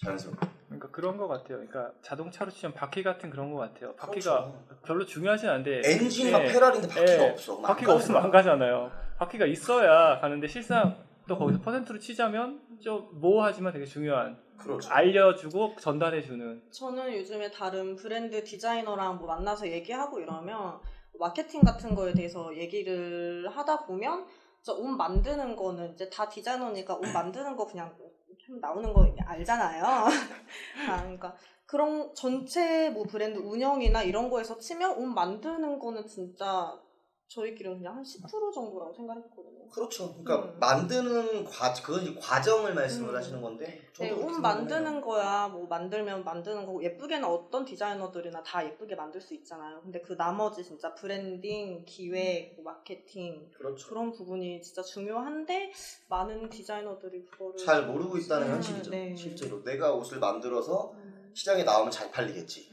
자연스럽게. 그러니까 그런 것 같아요. 그러니까 자동차로 치면 바퀴 같은 그런 것 같아요. 바퀴가 그렇죠. 별로 중요하진 않은데 엔진이 예, 막 페라리인데 바퀴가 예, 없어. 막 바퀴가 안 없으면 안 가잖아요. 바퀴가 있어야 가는데 실상 또 거기서 퍼센트로 치자면 좀 모호하지만 되게 중요한 그렇죠. 알려주고 전달해주는 저는 요즘에 다른 브랜드 디자이너랑 뭐 만나서 얘기하고 이러면 마케팅 같은 거에 대해서 얘기를 하다 보면 옷 만드는 거는 이제 다 디자이너니까 옷 만드는 거 그냥 좀 나오는 거 알잖아요. (laughs) 아, 그러니까 그런 전체 뭐 브랜드 운영이나 이런 거에서 치면 옷 만드는 거는 진짜 저희끼리는 그냥 한 10% 정도라고 생각했거든요. 그렇죠. 그러니까 음. 만드는 과 그건 이제 과정을 말씀을 음. 하시는 건데 네, 옷 만드는. 거야 뭐 만들면 만드는 거고 예쁘게는 어떤 디자이너들이나 다 예쁘게 만들 수 있잖아요. 근데 그 나머지 진짜 브랜딩, 기획, 뭐 마케팅 그렇죠. 그런 부분이 진짜 중요한데 많은 디자이너들이 그거를 잘 모르고 있다는 음, 현실이죠. 네. 실제로 내가 옷을 만들어서 음. 시장에 나오면 잘 팔리겠지.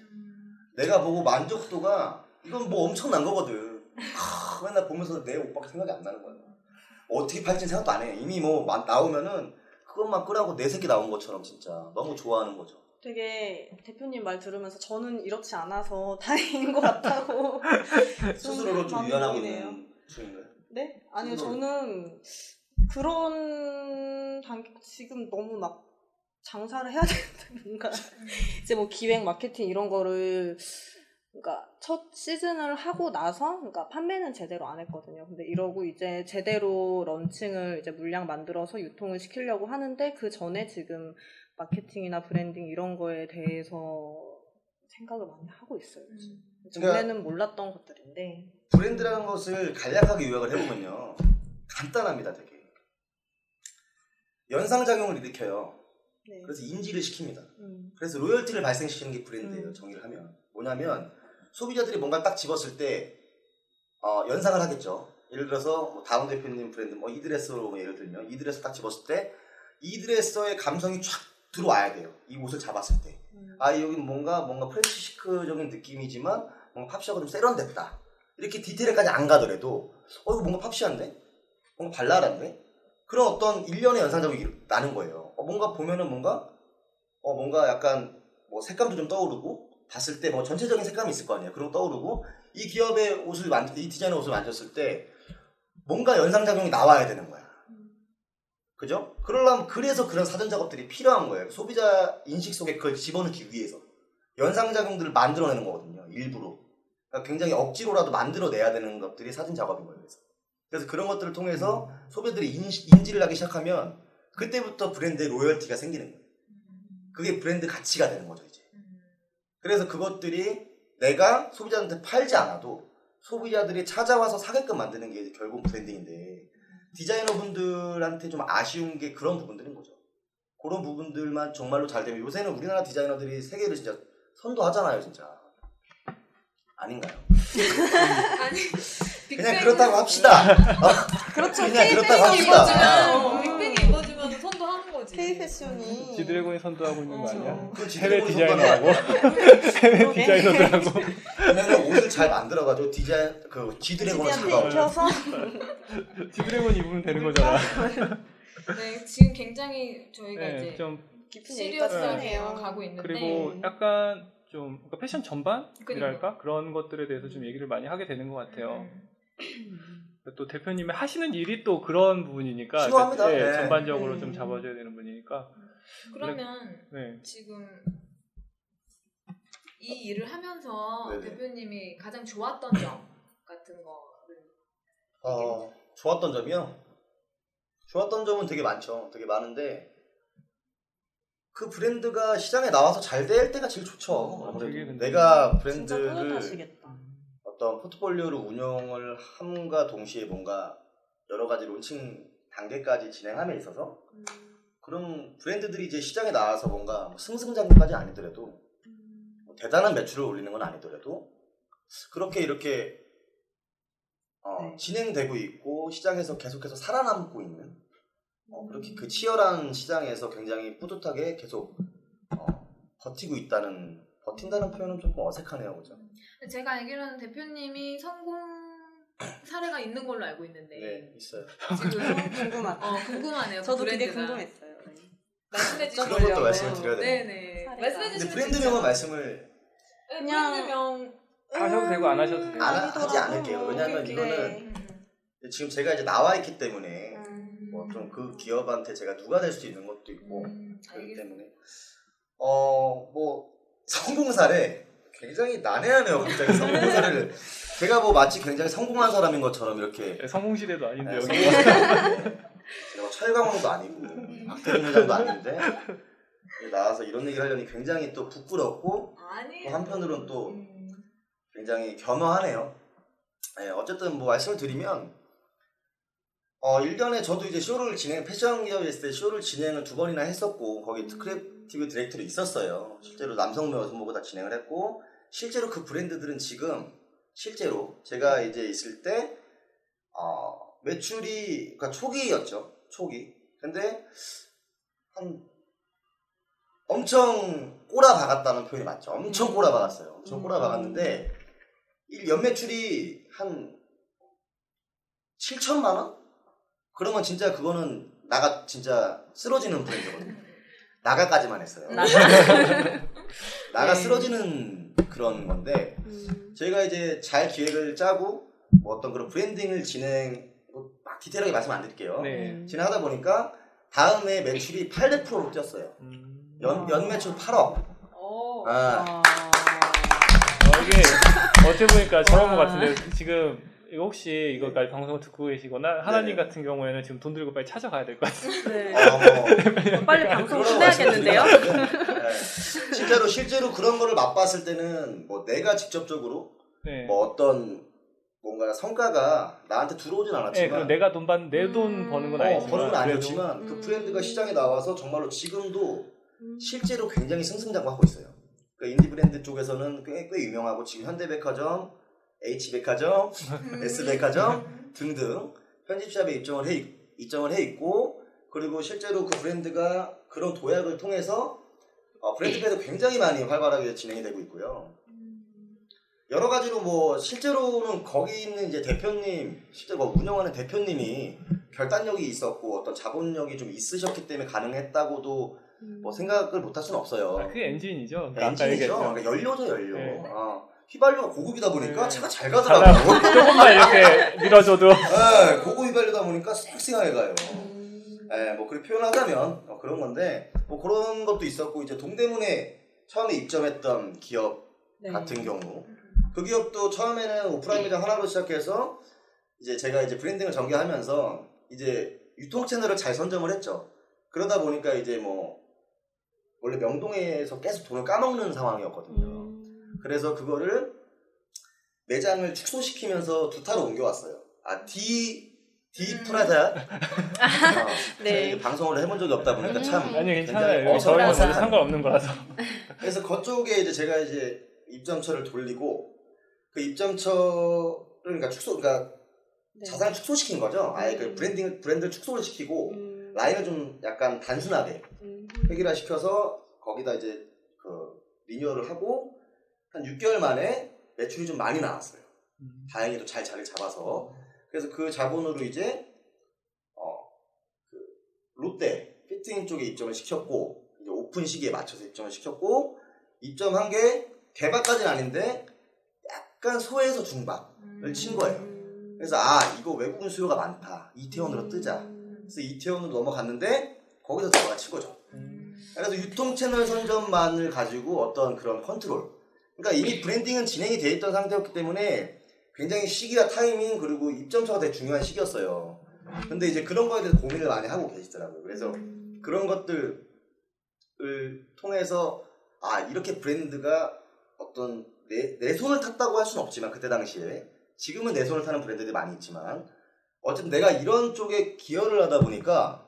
내가 보고 만족도가 이건 뭐 엄청난 거거든. 하, 맨날 보면서 내 옷밖에 생각이 안 나는 거야. 어떻게 팔지 생각도 안 해. 이미 뭐 마- 나오면은 그것만 끄라고 내 새끼 나온 것처럼 진짜 너무 좋아하는 거죠. 되게 대표님 말 들으면서 저는 이렇지 않아서 (laughs) 다행인 것 같다고 (laughs) 스스로를 좀 보이네요. 있는 중인가요? 네? 아니요, 스스로. 저는 그런 단계, 지금 너무 막 장사를 해야 되는데, (laughs) 뭔가, 이제 뭐 기획, 마케팅 이런 거를, 그러니까 첫 시즌을 하고 나서, 그러니까 판매는 제대로 안 했거든요. 근데 이러고 이제 제대로 launching을 이제 물량 만들어서 유통을 시키려고 하는데, 그 전에 지금 마케팅이나 브랜딩 이런 거에 대해서 생각을 많이 하고 있어요. 그러니까- 전에는 몰랐던 것들인데, 브랜드라는 것을 간략하게 요약을 해보면요. 간단합니다, 되게. 연상작용을 일으켜요. 네. 그래서 인지를 시킵니다. 음. 그래서 loyalty를 발생시키는 게 브랜드예요. 음. 정의를 하면 뭐냐면 소비자들이 뭔가 딱 집었을 때 어, 연상을 하겠죠. 예를 들어서 뭐 다운 대표님 브랜드 뭐 이드레스로 뭐 예를 들면 이드레스 딱 집었을 때 이드레서의 감성이 쫙 들어와야 돼요. 이 옷을 잡았을 때. 음. 아 여기 뭔가 뭔가 French chic적인 느낌이지만 뭔가 팝시하고 좀 세련됐다. 이렇게 디테일까지 안 가더라도 어 이거 뭔가 팝시한데? 뭔가 발랄한데? 그런 어떤 일련의 연상적이 나는 거예요. 어, 뭔가 보면은 뭔가 어 뭔가 약간 뭐 색감도 좀 떠오르고 봤을 때 뭐 전체적인 색감이 있을 거 아니에요. 그런 거 떠오르고 이 기업의 옷을 만, 이 디자이너 옷을 만졌을 때 뭔가 연상작용이 나와야 되는 거야. 그죠? 그러려면 그래서 그런 사전 작업들이 필요한 거예요. 소비자 인식 속에 그걸 집어넣기 위해서 연상작용들을 만들어내는 거거든요. 일부러. 그러니까 굉장히 억지로라도 만들어내야 되는 것들이 사전 작업인 거예요. 그래서. 그래서 그런 것들을 통해서 소비자들이 인시, 인지 를 하기 시작하면 그때부터 브랜드의 로열티가 생기는 거예요. 그게 브랜드 가치가 되는 거죠. 그래서 그것들이 내가 소비자한테 팔지 않아도 소비자들이 찾아와서 사게끔 만드는 게 결국 브랜딩인데 디자이너분들한테 좀 아쉬운 게 그런 부분들인 거죠. 그런 부분들만 정말로 잘 되면 요새는 우리나라 디자이너들이 세계를 진짜 선도하잖아요, 진짜. 아닌가요? 아니 그냥 그렇다고 합시다. 그렇죠. 그냥 그렇다고 합시다. 거지. K 패션이 지드래곤이 선도하고 있는 거 아니야? 어. 그 해외 디자이너하고 (laughs) 해외. 디자이너들하고 왜냐면 옷을 잘 만들어가지고 디자인 그 지드래곤을 입혀서 (laughs) 지드래곤 입으면 되는 거잖아. (laughs) 네 지금 굉장히 저희가 네, 이제 좀 깊은 얘기까지 시리어스하게 하네요. 가고 있는데 그리고 네. 약간 좀 그러니까 패션 전반이랄까 그러니까. 그런 것들에 대해서 좀 얘기를 많이 하게 되는 것 같아요. 음. 또 대표님이 하시는 일이 또 그런 부분이니까 필요합니다. 그러니까, 예, 네. 전반적으로 음. 좀 잡아줘야 되는 분이니까 그러면 네. 지금 이 일을 하면서 네네. 대표님이 가장 좋았던 점 같은 거를 어, 좋았던 점이요? 좋았던 점은 되게 많죠. 되게 많은데 그 브랜드가 시장에 나와서 잘 될 때가 제일 좋죠. 아무래도 되게 근데 내가 브랜드를 뿌듯하시겠다. 어떤 포트폴리오를 운영을 함과 동시에 뭔가 여러 가지 론칭 단계까지 진행함에 있어서 그런 브랜드들이 이제 시장에 나와서 뭔가 뭐 승승장구까지 아니더라도 뭐 대단한 매출을 올리는 건 아니더라도 그렇게 이렇게 어, 네. 진행되고 있고 시장에서 계속해서 살아남고 있는 어, 그렇게 그 치열한 시장에서 굉장히 뿌듯하게 계속 어, 버티고 있다는 버틴다는 표현은 조금 어색하네요, 그죠? 제가 알기로는 대표님이 성공 사례가 있는 걸로 알고 있는데 네, 있어요. 지금 (laughs) 궁금하다. 어, 궁금하네요. 그 저도 되게 브랜드가. 궁금했어요. 네. 말씀해 그런 주시면 것도 말씀을 드려야 돼요. 네네. 말씀해 주시면 브랜드명은 말씀을 네, 그냥- 브랜드명 하셔도 되고 안 하셔도 돼요. 안 하- 하지 않을게요. 뭐 왜냐하면 이렇게. 이거는 음, 지금 제가 이제 나와 있기 때문에 음. 뭐좀그 기업한테 제가 누가 될수 있는 것도 있고 음, 그렇기. 때문에 어뭐 성공 사례 굉장히 난해하네요. 굉장히 성공 사례를 제가 뭐 마치 굉장히 성공한 사람인 것처럼 이렇게 네, 성공시대도 아닌데 네, 여기. 제가 뭐 철강왕도 아니고 박태준 회장도 아닌데 나와서 이런 얘기를 하려니 굉장히 또 부끄럽고 아니. 또 한편으로는 또 음, 굉장히 겸허하네요. 네, 어쨌든 뭐 말씀을 드리면 어 1년에 저도 이제 쇼를 진행 패션 기업에 있을 때 쇼를 진행을 두 번이나 했었고 거기 creative director로 있었어요. 실제로 남성복 여성복이고 다 진행을 했고 실제로 그 브랜드들은 지금 실제로 제가 이제 있을 때 어, 매출이 그러니까 초기였죠. 초기. 근데 한 엄청 꼬라박았다는 표현이 맞죠. 엄청 꼬라박았어요. 엄청 꼬라박았는데 이 연매출이 한 7천만 원? 그러면 진짜 그거는 나가 진짜 쓰러지는 브랜드거든요. 나가까지만 했어요. (laughs) 나가 네. 쓰러지는 그런 건데 음. 저희가 이제 잘 기획을 짜고 뭐 어떤 그런 브랜딩을 진행 뭐 막 디테일하게 말씀 안 드릴게요. 네. 진행하다 보니까 다음에 매출이 800%로 뛰었어요. 음. 연, 연 매출 8억. 어. 아, 아. 어, 이게 어떻게 보니까 저런 것 와. 같은데 지금 혹시 이거까지 방송을 듣고 계시거나 하나님 네네. 같은 경우에는 지금 돈 들고 빨리 찾아가야 될 것 같아요. (laughs) 네. 어, 뭐, 빨리 방송 끝내야겠는데요? (laughs) 네. 실제로 실제로 그런 거를 맛봤을 때는 뭐 내가 직접적으로 네. 뭐 어떤 뭔가 성과가 나한테 들어오진 네, 않았지만 내가 돈 받는 내돈 음. 버는 건 어, 아니지만 버는 건 그래도 아니었지만 그 음. 브랜드가 시장에 나와서 정말로 지금도 음. 실제로 굉장히 승승장구하고 있어요. 그러니까 인디 브랜드 쪽에서는 꽤, 꽤 유명하고 지금 현대백화점, H백화점, S백화점 등등 편집샵에 입점을 해 있- 입점을 해 있고 그리고 실제로 그 브랜드가 그런 도약을 통해서 어, 브랜드배도 굉장히 많이 활발하게 진행이 되고 있고요. 여러 가지로 뭐 실제로는 거기 있는 이제 대표님 실제 뭐 운영하는 대표님이 결단력이 있었고 어떤 자본력이 좀 있으셨기 때문에 가능했다고도 뭐 생각을 못 할 수는 없어요. 아, 그게 엔진이죠. 그러니까 엔진이죠. 그러니까 연료죠 연료. 네. 어, 휘발유가 고급이다 보니까 네. 차가 잘 가더라고요. 조금만 이렇게 (laughs) 밀어줘도 네, 고급 휘발유다 보니까 쌩쌩하게 가요. 음. 네, 뭐 그렇게 표현하자면 어, 그런 건데 뭐 그런 것도 있었고 이제 동대문에 처음에 입점했던 기업 네. 같은 경우 그 기업도 처음에는 오프라인 매장 하나로 시작해서 이제 제가 이제 브랜딩을 전개하면서 이제 유통 채널을 잘 선점을 했죠. 그러다 보니까 이제 뭐 원래 명동에서 계속 돈을 까먹는 상황이었거든요. 음. 그래서 그거를 매장을 축소시키면서 두 타로 옮겨왔어요. 아 D D 음. 프라자야? (laughs) 어, 네. 방송을 해본 적이 없다 보니까 참 음. 아니 굉장히 괜찮아요. 저희는 전혀 상관없는 거라서. 그래서 그쪽에 이제 제가 이제 입점처를 돌리고 그 입점처를 그러니까 축소 그러니까 네. 자산을 축소시킨 거죠. 아예 그 음. 브랜딩 브랜드를 축소를 시키고 음. 라인을 좀 약간 단순하게 음. 획일화 시켜서 거기다 이제 그 renewal을 하고 한 6개월 만에 매출이 좀 많이 나왔어요. 다행히도 잘 자리 잡아서 그래서 그 자본으로 이제 어 그 롯데 피트인 쪽에 입점을 시켰고 이제 오픈 시기에 맞춰서 입점을 시켰고 입점한 게 대박까지는 아닌데 약간 소에서 중박을 친 거예요. 음. 그래서 아 이거 외국인 수요가 많다 이태원으로 뜨자. 음. 그래서 이태원으로 넘어갔는데 거기서 들어가 친 거죠. 그래서 유통 채널 선점만을 가지고 어떤 그런 컨트롤. 그러니까 이미 branding은 진행이 돼 있던 상태였기 때문에 굉장히 시기와 타이밍 그리고 입점처가 되게 중요한 시기였어요. 근데 이제 그런 거에 대해서 고민을 많이 하고 계시더라고요. 그래서 음. 그런 것들을 통해서 아 이렇게 브랜드가 어떤 내, 내 손을 탔다고 할 수는 없지만 그때 당시에 지금은 내 손을 타는 브랜드들이 많이 있지만 어쨌든 내가 이런 쪽에 기여를 하다 보니까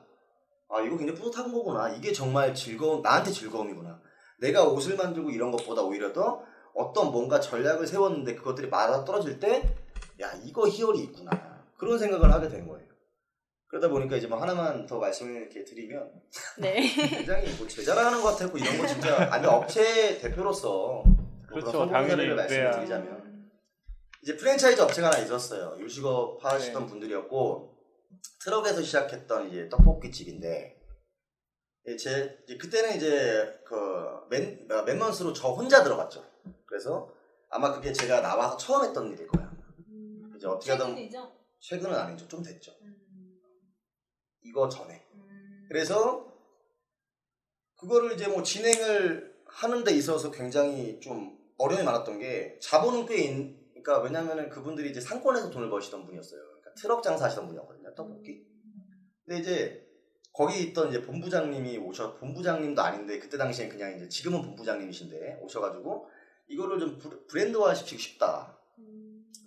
아 이거 굉장히 뿌듯한 거구나 이게 정말 즐거움 나한테 즐거움이구나 내가 옷을 만들고 이런 것보다 오히려 더 어떤 뭔가 전략을 세웠는데 그것들이 맞아 떨어질 때 야 이거 희열이 있구나 그런 생각을 하게 된 거예요 그러다 보니까 이제 뭐 하나만 더 말씀을 이렇게 드리면 네. (laughs) 굉장히 뭐 제자랑하는 것 같았고 이런 거 진짜 아니 업체 대표로서 그렇죠, 당연히 말씀을. 드리자면 이제 프랜차이즈 업체가 하나 있었어요. 요식업 하시던 네. 분들이었고 트럭에서 시작했던 이제 떡볶이 집인데 예, 제 이제 그때는 이제 그 맨 맨먼스로 저 혼자 들어갔죠. 그래서 아마 그게 제가 나와서 처음 했던 일일 거야. 이제 어떻게 하든 최근이죠? 최근은 아니죠. 좀 됐죠. 음. 이거 전에. 음. 그래서 그거를 이제 뭐 진행을 하는 데 있어서 굉장히 좀 어려움이 많았던 게 자본은 꽤 있, 그러니까 왜냐면은 그분들이 이제 상권에서 돈을 버시던 분이었어요. 그러니까 트럭 장사하시던 분이었거든요. 떡볶이. 근데 이제 거기 있던 이제 본부장님이 오셔 본부장님도 아닌데 그때 당시엔 그냥 이제 지금은 본부장님이신데 오셔가지고 이거를 좀 브- 브랜드화 시키고 싶다.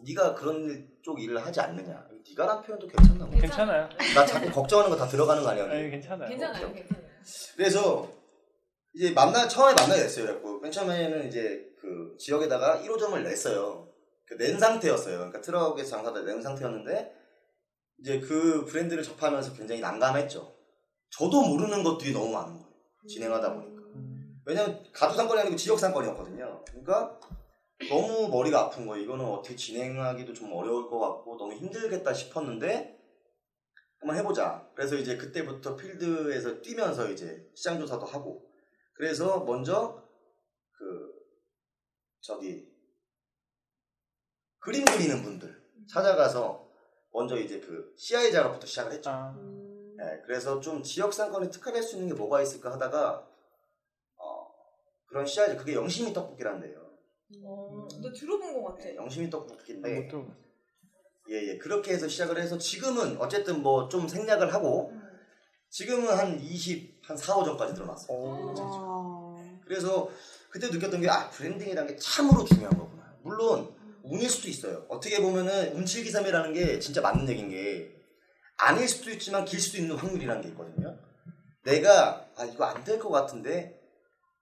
네가 그런 일- 쪽 일을 하지 않느냐. 네가란 표현도 괜찮나? 뭐. 괜찮아요. 나 자꾸 걱정하는 거 다 들어가는 거 아니야? 아니 괜찮아요. 괜찮아요, 괜찮아요. 그래서 이제 만나 처음에 만나게 됐어요. 그래갖고 맨 처음에는 이제 그 지역에다가 1호점을 냈어요. 그낸 상태였어요. 그러니까 트럭에서 장사다 낸 상태였는데 이제 그 브랜드를 접하면서 굉장히 난감했죠. 저도 모르는 것들이 너무 많은 거예요. 진행하다 보니까. 왜냐면 가두 상권이 아니고 지역 상권이었거든요. 그러니까 너무 머리가 아픈 거예요. 이거는 어떻게 진행하기도 좀 어려울 것 같고 너무 힘들겠다 싶었는데 한번 해보자. 그래서 이제 그때부터 필드에서 뛰면서 이제 시장 조사도 하고 그래서 먼저 그 저기 그림 그리는 분들 찾아가서 먼저 이제 그 CI 작업부터 시작을 했죠. 아, 네, 그래서 좀 지역 상권에 특화될 수 있는 게 뭐가 있을까 하다가 어, 그런 CI 그게 영심이 떡볶이라는 데요. 어, 너 들어본 것 같아. 네, 영심이 떡볶이인데 못 들어봤어. 예, 예. 그렇게 해서 시작을 해서 지금은 어쨌든 뭐 좀 생략을 하고 음. 지금은 한 20, 한 4, 5점까지 늘어났어요. 와. 그래서 그때 느꼈던 게 아, branding이라는 게 참으로 중요한 거구나. 물론 운일 수도 있어요. 어떻게 보면은 운칠기삼이라는 게 진짜 맞는 얘기인 게 아닐 수도 있지만 길 수도 있는 확률이라는 게 있거든요. 내가 아 이거 안 될 것 같은데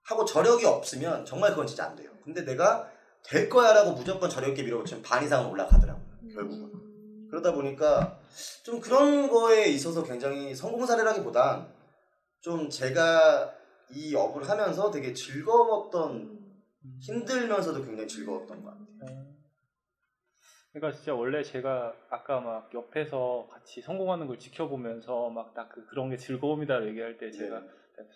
하고 저력이 없으면 정말 그건 진짜 안 돼요. 근데 내가 될 거야라고 무조건 저력 있게 밀어붙이면 반 이상은 올라가더라고요. 결국은. 그러다 보니까 좀 그런 거에 있어서 굉장히 성공 사례라기보단 좀 제가 이 업을 하면서 되게 즐거웠던 힘들면서도 굉장히 즐거웠던 것 같아요. 네. 그러니까 진짜 원래 제가 아까 막 옆에서 같이 성공하는 걸 지켜보면서 막 딱 그, 그런 게 즐거움이다 얘기할 때 제가 네.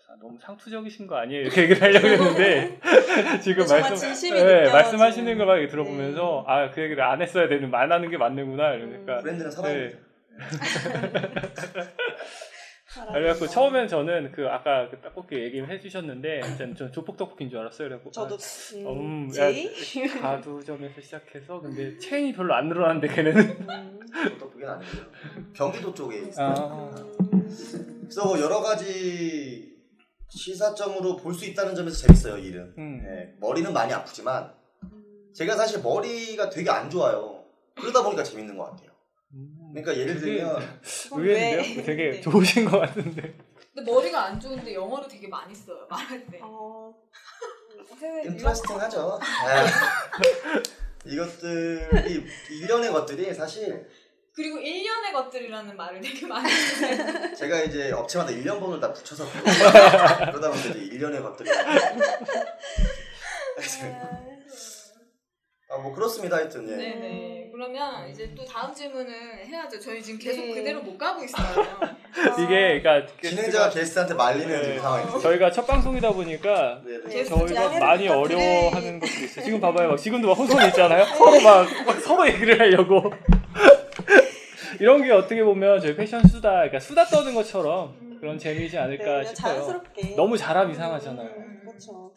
아, 너무 상투적이신 거 아니에요? 이렇게 얘기를 하려고 했는데 (laughs) 지금 말씀 진심이 네. 말씀하시는 걸 막 들어보면서 네. 아그 얘기를 안 했어야 되는 말 하는 게 맞는구나 이러니까 브랜드는 살아야 네. (laughs) 그래갖고. 처음엔 저는 그 아까 그 떡볶이 얘기를 해주셨는데 저는 전 조폭 떡볶이인 줄 알았어요. 그래갖고 저도 아, 음, 음, 야, (laughs) 가두점에서 시작해서 근데 체인이 별로 안 늘어났는데 걔네는 음. 떡볶이는 아니고요. 경기도 쪽에 있어요. 아. 그래서 뭐 여러 가지 시사점으로 볼 수 있다는 점에서 재밌어요, 일은. 음. 네, 머리는 많이 아프지만 제가 사실 머리가 되게 안 좋아요. 그러다 보니까 재밌는 것 같아요. 음. 그러니까 예를 들면 (laughs) 의외인데요? 되게 네. 좋으신 것 같은데. 근데 머리가 안 좋은데 영어를 되게 많이 써요. 말할 때. 어, 인트레스팅하죠. 네. (laughs) 이것들이 일련의 것들이 사실 그리고 1년의 것들이라는 말을 되게 많이 써요. (laughs) 제가 이제 업체마다 1년 번호를 다 붙여서 그러다 보니까 이제 1년의 것들이 아, 뭐 그렇습니다 하여튼 예. 네네. 그러면 이제 또 다음 질문을 해야죠. 저희 지금 계속 네. 그대로 못 가고 있어요. (laughs) 이게 그러니까 진행자가 게스트한테 말리는 네. 지금 상황이죠. 저희가 첫 방송이다 보니까 네, 네. 저희가 많이. 어려워하는 것도 있어요. 지금 봐봐요. 막 지금도 막 혼선이 있잖아요. 서로 막, 막 서로 얘기를 하려고. 이런 게 어떻게 보면 저희 패션 수다, 그러니까 수다 떠는 것처럼 그런 재미지 네, 않을까 그냥 싶어요. 자연스럽게 너무 잘하면 이상하잖아요. 음, 그렇죠.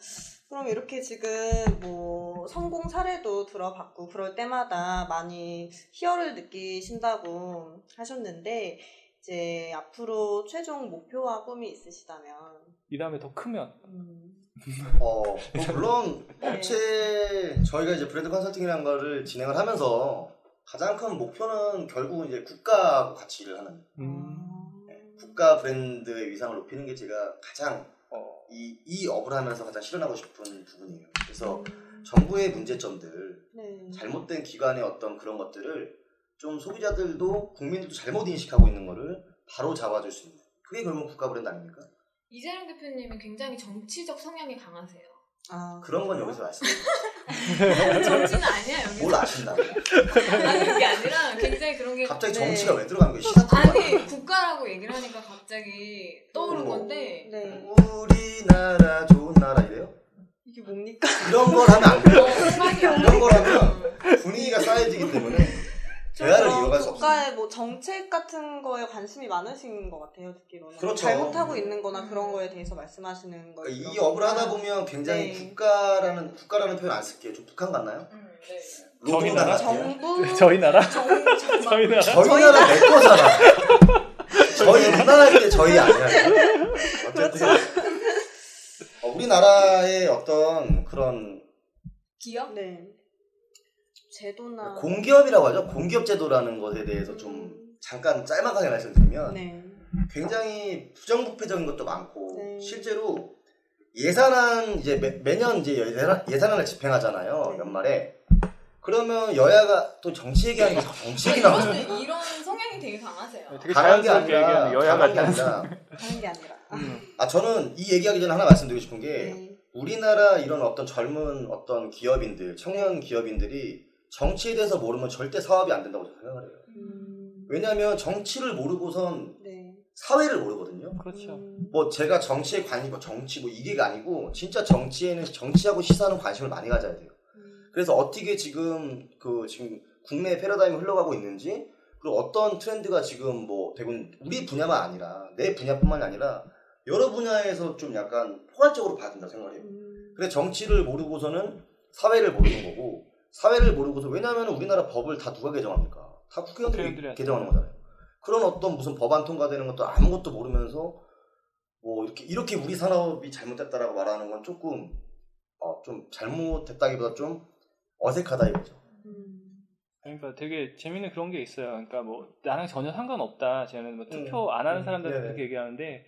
그럼 이렇게 지금 뭐 성공 사례도 들어봤고 그럴 때마다 많이 희열을 느끼신다고 하셨는데 이제 앞으로 최종 목표와 꿈이 있으시다면 이 다음에 더 크면. 음, 어, 뭐 물론 (laughs) 네. 업체 저희가 이제 브랜드 컨설팅이라는 거를 진행을 하면서 가장 큰 목표는 결국은 이제 국가하고 같이 일을 하는 음. 국가 브랜드의 위상을 높이는 게 제가 가장 어, 이, 이 업을 하면서 가장 실현하고 싶은 부분이에요. 그래서 음, 정부의 문제점들, 네. 잘못된 기관의 어떤 그런 것들을 좀 소비자들도 국민들도 잘못 인식하고 있는 거를 바로 잡아줄 수 있는 그게 결국 국가 브랜드 아닙니까? 이재령 대표님은 굉장히 정치적 성향이 강하세요. 아, 그런 건? 여기서 말씀드려요. (laughs) 정치는 아니야 여기서. 뭘 아신다. 아니 그게 아니라 굉장히 그런 게 갑자기 네. 정치가 왜 들어가는 거예요? 시사점 아니 국가라고 얘기를 하니까 갑자기 떠오른 어. 건데 네. 우리나라 좋은 나라 이래요? 이게 뭡니까? 이런 걸 하면 안 돼요. 어, 이런 걸 나. 하면 분위기가 쌓여지기 때문에 대화를 이어갈 수 없어요. 국가의 뭐 정책 같은 거에 관심이 많으신 것 같아요 듣기로는 그렇죠. 잘못하고 있는 거나 그런 거에 대해서 말씀하시는 거예요. 그러니까 이 업을 하다 보면 굉장히 네. 국가라는 국가라는 표현 안 쓸게요. 좀 북한 같나요? 음, 네. (laughs) (laughs) 저희 나라? 정부 저희 나라? 정, (laughs) 저희 나라? 저희 나라 내 거잖아. 저희 우리나라일 때 저희 아니야. 어쨌든 어, 우리나라의 어떤 그런 기업? 네 제도나 공기업이라고 하죠. 공기업 제도라는 것에 대해서 좀 잠깐 짤막하게 말씀드리면 네. 굉장히 부정부패적인 것도 많고 네. 실제로 예산안 이제 매, 매년 이제 예산, 예산안을 집행하잖아요 네. 연말에 그러면 여야가 또 정치 얘기하니까 자꾸 정치 얘기 나오죠. 이런 성향이 되게 강하세요. 되게 강한 게 자연스럽게 아니라 얘기하는 여야 강한 게. 아니라 (laughs) 게 아니라 음. 아 저는 이 얘기하기 전에 하나 말씀드리고 싶은 게 네. 우리나라 이런 어떤 젊은 어떤 기업인들 청년 기업인들이 정치에 대해서 모르면 절대 사업이 안 된다고 저는 생각을 해요. 음, 왜냐하면 정치를 모르고선 네. 사회를 모르거든요. 그렇죠. 음, 뭐 제가 정치에 관심, 뭐 정치 뭐 이게가 아니고 진짜 정치에는 정치하고 시사하는 관심을 많이 가져야 돼요. 음, 그래서 어떻게 지금 그 지금 국내 패러다임이 흘러가고 있는지 그리고 어떤 트렌드가 지금 뭐 대부분 우리 분야만 아니라 내 분야뿐만이 아니라 여러 분야에서 좀 약간 포괄적으로 봐야 된다 생각해요. 음, 그래 정치를 모르고서는 사회를 모르는 거고 사회를 모르고서 왜냐하면 우리나라 법을 다 누가 개정합니까? 다 국회의원들이 개정하는 거잖아요. 그런 어떤 무슨 법안 통과되는 것도 아무것도 모르면서 뭐 이렇게 이렇게 우리 산업이 잘못됐다라고 말하는 건 조금 어, 좀 잘못됐다기보다 좀 어색하다 이거죠. 음, 그러니까 되게 재밌는 그런 게 있어요. 그러니까 뭐 나랑 전혀 상관없다. 쟤는 뭐 투표 음, 안 하는 음, 사람들한테 네네. 그렇게 얘기하는데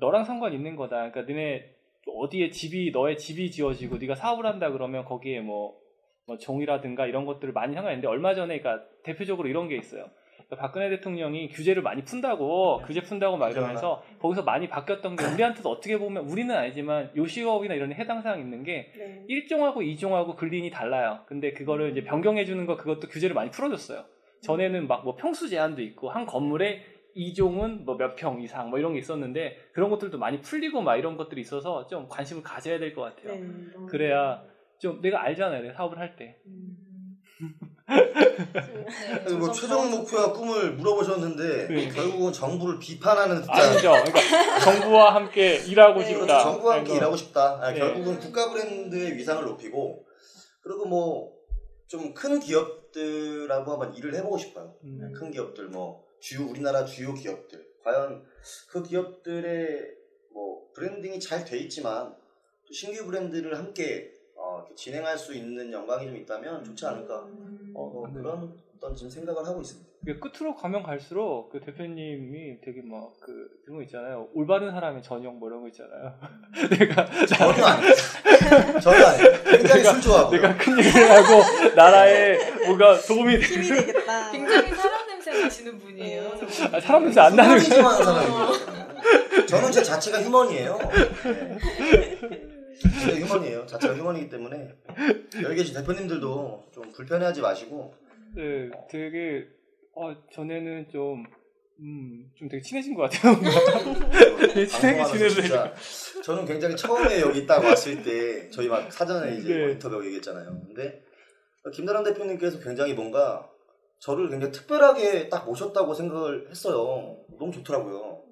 너랑 상관 있는 거다. 그러니까 너네 어디에 집이 너의 집이 지어지고 네가 사업을 한다 그러면 거기에 뭐, 뭐 종이라든가 이런 것들을 많이 상관 있는데 얼마 전에 그러니까 대표적으로 이런 게 있어요. 그러니까 박근혜 대통령이 규제를 많이 푼다고 규제 푼다고 막 이러면서 거기서 많이 바뀌었던 게 우리한테도 어떻게 보면 우리는 아니지만 요식업이나 이런 데 해당 사항 있는 게 네. 1종하고 2종하고 근린이 달라요. 근데 그거를 이제 변경해 주는 거 그것도 규제를 많이 풀어줬어요. 전에는 막 뭐 평수 제한도 있고 한 건물에 2종은 뭐 몇 평 이상 뭐 이런 게 있었는데 그런 것들도 많이 풀리고 막 이런 것들이 있어서 좀 관심을 가져야 될 것 같아요. 네, 그래야 좀 내가 알잖아요. 내가 사업을 할 때. 음. 네, 뭐 최종 목표와 꿈을 물어보셨는데 네. 결국은 정부를 비판하는 듯한 아니죠. 그러니까 정부와 함께 일하고 네. 싶다. 정부와 함께 이거. 일하고 싶다. 아, 네. 결국은 국가 브랜드의 위상을 높이고 그리고 뭐 좀 큰 기업들하고 한번 일을 해보고 싶어요. 음. 큰 기업들 뭐 주요 우리나라 주요 기업들 과연 그 기업들의 뭐 브랜딩이 잘 돼 있지만 또 신규 브랜드를 함께 어, 이렇게 진행할 수 있는 영광이 좀 있다면 좋지 않을까 어, 뭐 네. 그런 어떤 지금 생각을 하고 있습니다. 이게 끝으로 가면 갈수록 그 대표님이 되게 막 그 그런 거 있잖아요. 올바른 사람의 전형 뭐 이런 거 있잖아요. (laughs) 내가 전혀 아니에요. 전혀 아니에요. 굉장히 술 좋아하고 내가 큰 일을 하고 나라에 뭔가 도움이 힘이 되겠다. 굉장히 사람 냄새 나시는 분이에요. 음. 아, 사람 냄새 안 나는 사람이에요. 저는 제 자체가 휴먼이에요. 네. 진짜 휴먼이에요. 자체가 휴먼이기 때문에 여기 계신 대표님들도 좀 불편해하지 마시고 네, 되게 어, 전에는 좀 음, 좀 되게 친해진 것 같아요. 되게 (laughs) 친하게 방송하면서 지내는 진짜 저는 굉장히 처음에 여기 딱 왔을 때 저희 막 사전에 이제 네. 인터뷰 얘기했잖아요. 근데 김다란 대표님께서 굉장히 뭔가 저를 굉장히 특별하게 딱 모셨다고 생각을 했어요. 너무 좋더라고요.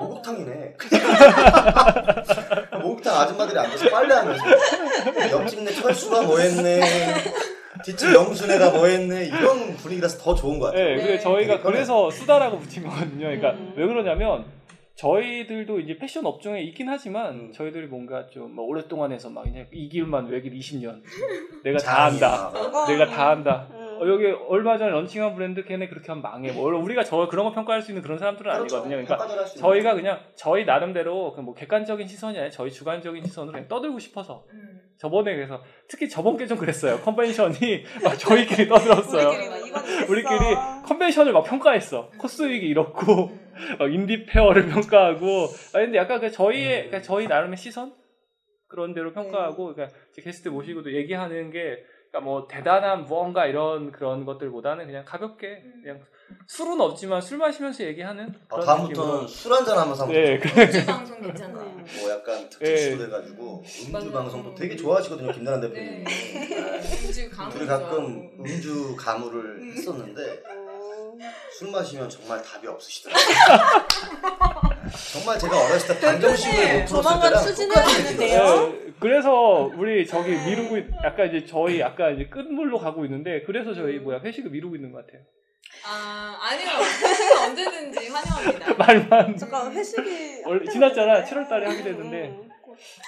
목욕탕이네. (laughs) 목욕탕 아줌마들이 앉아서 빨래하면서 옆집네 철수가 뭐했네. 뒷집 영순애가 뭐했네. 이런 분위기라서 더 좋은 것 같아요. 네, 네. 그래서 저희가 편해요. 그래서 수다라고 붙인 거거든요. 그러니까 음. 왜 그러냐면 저희들도 이제 패션 업종에 있긴 하지만 음. 저희들이 뭔가 좀뭐 오랫동안 해서 막 그냥 이 길만 외길 20년 내가 다 한다. 내가 다 한다. 음. 어, 여기 얼마 전에 launching한 브랜드 걔네 그렇게 하면 망해. 뭐 우리가 저 그런 거 평가할 수 있는 그런 사람들은 아니거든요. 그러니까 저희가 그냥 저희 나름대로 그뭐 객관적인 시선이 아니라 저희 주관적인 시선으로 그냥 떠들고 싶어서 음. 저번에 그래서 특히 저번 게 좀 그랬어요. convention이 (laughs) 막 저희끼리 떠들었어요. 우리끼리. 우리끼리 convention을 막 평가했어. 코스윅이 이렇고 (laughs) 막 인디 페어를 평가하고. 아 근데 약간 그 저희의 그러니까 저희 나름의 시선 그런 대로 평가하고 그러니까 이제 게스트 모시고도 얘기하는 게 그러니까 뭐 대단한 무언가 이런 그런 것들보다는 그냥 가볍게 그냥 술은 없지만 술 마시면서 얘기하는 아, 그런 다음부터는 느낌으로. 술 한잔 하면서 한번 네, 좀 그- 음주 (laughs) 방송 괜찮아. 음. 뭐 약간 네. 특집식으로 해가지고 음주 맞아요. 방송도 되게 좋아하시거든요 김나란 네. 대표님. 음주 강의 둘이 가끔 음주 가무를 했었는데 술 마시면 정말 답이 없으시더라고요. (laughs) 정말 제가 어렸을 때 방정식을 못 풀었을 때랑. 느낌이었어요. 네, 그래서 우리 저기 미루고 있, 약간 이제 저희 약간 이제 끝물로 가고 있는데 그래서 저희 뭐야 회식을 미루고 있는 것 같아요. 아 아니요 회식은 언제든지 환영합니다. (laughs) 말만 잠깐 회식이 원래 지났잖아. 7월달에 하기로 했는데. 음.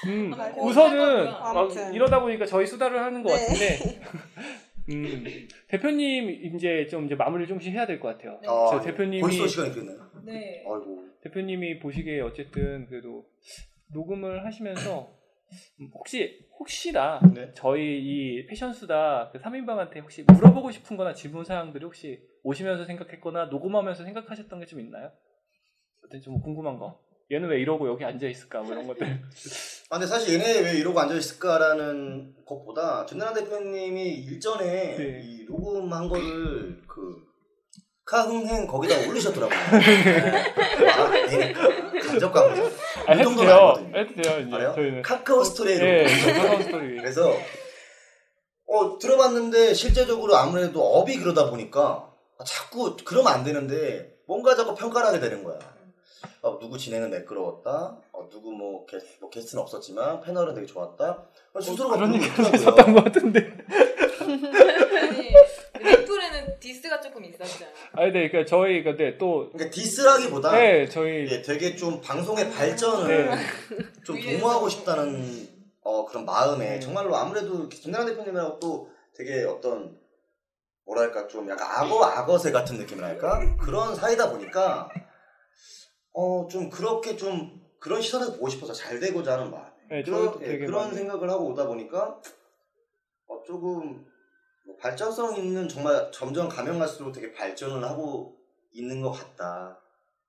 음, 아, 우선은. 막. 이러다 보니까 저희 수다를 하는 것 네. 같은데 (laughs) 음, (coughs) 대표님 이제 좀 이제 마무리를 좀씩 해야 될 것 같아요. 네. 아, 저 대표님이 벌써 시간이 됐나요? 네. 아이고. 대표님이 보시기에 어쨌든 그래도 녹음을 하시면서 음, 혹시 혹시나 네. 저희 이 패션수다 그 3인방한테 혹시 물어보고 싶은 거나 질문 사항들이 혹시 오시면서 생각했거나 녹음하면서 생각하셨던 게 좀 있나요? 어떤 좀 궁금한 거. 얘는 왜 이러고 여기 앉아 있을까? 뭐 이런 것들. (laughs) 아, 근데 사실 얘네 왜 이러고 앉아 있을까라는 것보다 전나라 대표님이 일전에 네. 이 녹음한 거를 그 카흥행 거기다 올리셨더라고요. (laughs) 아, 되니까. 간접 광고. 아, 이 정도는. 아니거든요. 해도 돼요. 이제 알아요? 저희는. 카카오 스토리로. 예, 카카오 스토리. 그래서 어 들어봤는데 실제적으로 아무래도 업이 그러다 보니까 아, 자꾸 그러면 안 되는데 뭔가 자꾸 평가를 하게 되는 거야. 어, 누구 진행은 매끄러웠다. 어, 누구 뭐, 게, 뭐 게스트는 없었지만 패널은 되게 좋았다. 어, 스스로가 그런 그러고 얘기가. 있었던 것 같은데. 아니 링플에는 diss가 조금 있었잖아요. 아니, 네, 그러니까 저희 근데 또 그러니까 디스라기보다 네, 저희 예, 되게 좀 방송의 발전을 네. 좀. 도모하고 싶다는 어, 그런 마음에 네. 정말로 아무래도 김나라 대표님이라고 또 되게 어떤 뭐랄까 좀 약간 악어 악어새 같은 느낌이랄까 그런 사이다 보니까 어 좀 그렇게 좀 그런 시선에서 보고 싶어서 잘 되고자 하는 마음. 네, 그런, 예, 그런 많이- 생각을 하고 오다 보니까 어, 조금 뭐 발전성 있는 정말 점점 가면 갈수록 되게 발전을 하고 있는 것 같다.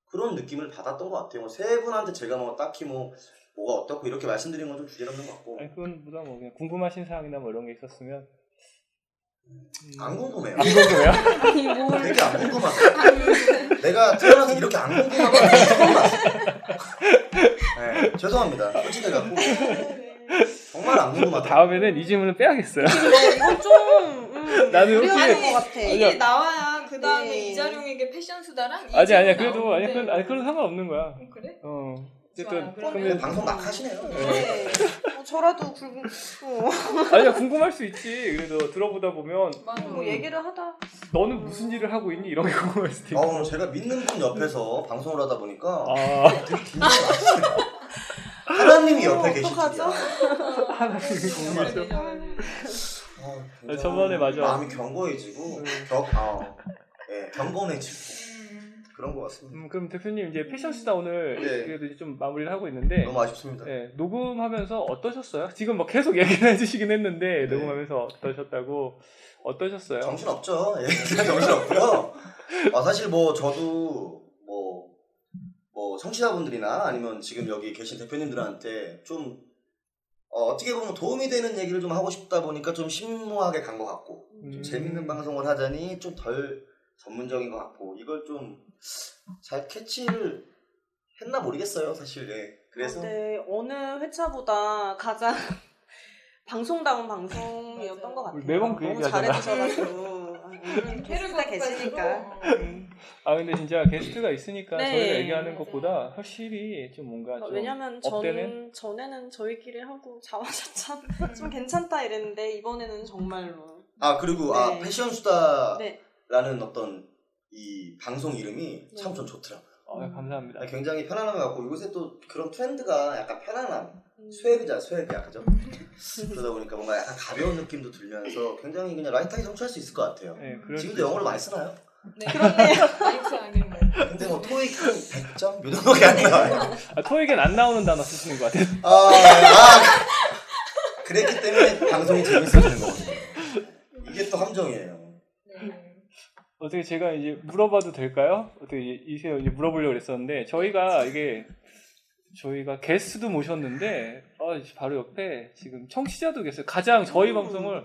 그런 느낌을 받았던 것 같아요. 뭐세 분한테 제가 뭐 딱히 뭐 뭐가 어떻고 이렇게 말씀드린 건 좀 주제넘는 것 같고. 아니 그건 보다 뭐 그냥 궁금하신 사항이나 뭐 이런 게 있었으면 음, 안 궁금해요. 안 궁금해요? (laughs) 아니 뭘 되게 안 궁금하다. 내가 태어나서 이렇게 안 궁금한 건 처음 봤어. 네, 죄송합니다. 솔직히 갖고 정말 안 궁금하다. 다음에는 이 질문은 빼야겠어요. 네, 이건 좀 음, (laughs) 나는 혹시- 것 같아. 이게 아니야. 나와야 그 다음에 네. 이자룡에게 패션 수다랑 이 아니 아니야 그래도 아니 나오는데. 그런 아니 그런 상관없는 거야. 어, 그래? 어. 어쨌든 그러면 근데 그러면 방송 막 하시네요. 네. 어, 저라도 굵은 어, (laughs) 아니야 궁금할 수 있지. 그래도 들어보다 보면 맞아. 뭐 얘기를 하다 너는 무슨 일을 하고 있니 이런 게 궁금할 수도 있고. 어, 제가 믿는 분 옆에서 방송을 하다 보니까 아 되게. 하나님이 옆에 어, 계실 어떡하죠? 줄이야. (laughs) 하나님이 정말. 어, 아, 저번에 맞아. 마음이 견고해지고 음. 겨, 아, 예, 경건해지고 음. 그런 것 같습니다. 음, 그럼 대표님 이제 패션스타 오늘 네. 그래도 이제 좀 마무리를 하고 있는데 너무 아쉽습니다. 네, 녹음하면서 어떠셨어요? 지금 뭐 계속 얘기를 (laughs) 해주시긴 했는데 네. 녹음하면서 어떠셨다고 어떠셨어요? 정신 없죠. 예, 정신 없고요. 아, 사실 뭐 저도 뭐, 뭐 청취자분들이나 아니면 지금 여기 계신 대표님들한테 좀 어, 떻게 보면 도움이 되는 얘기를 좀 하고 싶다 보니까 좀 심오하게 간 것 같고 좀 음. 재밌는 방송을 하자니 좀덜 전문적인 것 같고 이걸 좀 잘 캐치를 했나 모르겠어요 사실 예. 그래서 네, 어느 회차보다 가장 (laughs) 방송다운 방송이었던. 것 같아요. 매번 그 너무. 잘해주셔가지고 (laughs) 아, 오늘은 게스트가 계시니까 아 근데 진짜 게스트가 있으니까 네. 저희가 얘기하는 맞아요. 것보다 확실히 좀 뭔가 좀 왜냐면? 전 전에는 저희끼리 하고 자화자찬 좀 괜찮다 이랬는데 이번에는 정말로 아 그리고 아 네. 패션 수다 라는 네. 어떤 이 방송 이름이 참좀 좋더라고요. 아, 감사합니다. 굉장히 편안함을 갖고 요새 또 그런 트렌드가 약간 편안함, 음. 스웨그자 스웨그야 그죠? 그러다 보니까 뭔가 약간 가벼운 느낌도 들면서 굉장히 그냥 라이트하게 성취할 수 있을 것 같아요. 네, 지금도 영어를 많이 쓰나요? 네. 그렇네요. 뭐. 근데 뭐 토익 한 100점? 요 정도밖에 안 나와요. 아, 토익엔 안 나오는 단어 쓰시는 것 같아요. 아, 아, 그랬기 때문에 방송이 재밌어지는 거거든요. 이게 또 함정이에요. 네. 어떻게 제가 이제 물어봐도 될까요? 어떻게 이제 이세요 이제 물어보려고 그랬었는데 저희가 이게 저희가 게스트도 모셨는데 아, 바로 옆에 지금 청취자도 계세요. 가장 저희 음. 방송을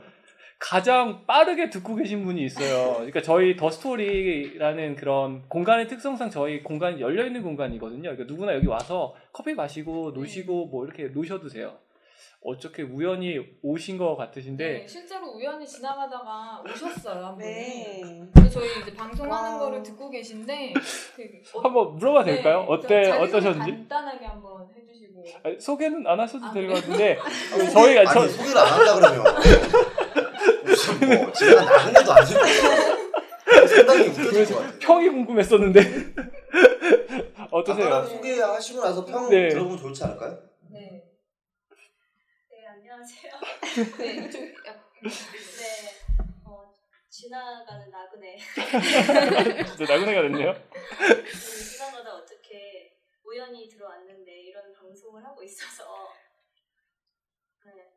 가장 빠르게 듣고 계신 분이 있어요. 그러니까 저희 더 스토리라는 그런 공간의 특성상 저희 공간이 열려 있는 공간이거든요. 그러니까 누구나 여기 와서 커피 마시고 노시고 뭐 이렇게 노셔도 돼요. 어떻게 우연히 오신 것 같으신데 네, 실제로 우연히 지나가다가 오셨어요. 한 분이. 네. 그래서 저희 이제 방송하는 와. 거를 듣고 계신데 그 어- (laughs) 한번 물어봐도 네, 될까요? 저 어때 어떠셨는지? 간단하게 한번 해주시고. 아니, 소개는 안 하셔도 아, 될 그래요? 것 같은데 그 (laughs) 저희가 아니 저 소개를 안 한다 그러면 무슨 뭐 (laughs) 제가 나그네도 아니고 상당히 웃겨질 것 같아요. 평이 궁금했었는데 어떠세요? 아까 소개하시고 나서 평 네. 들어보면 좋지 않을까요? 네. (laughs) 네, 안녕하세요. 네, 이쪽 네, 어, 지나가는 나그네. 네, 나그네가 됐네요. 그 지나가다 어떻게 우연히 들어왔는데 이런 방송을 하고 있어서 네.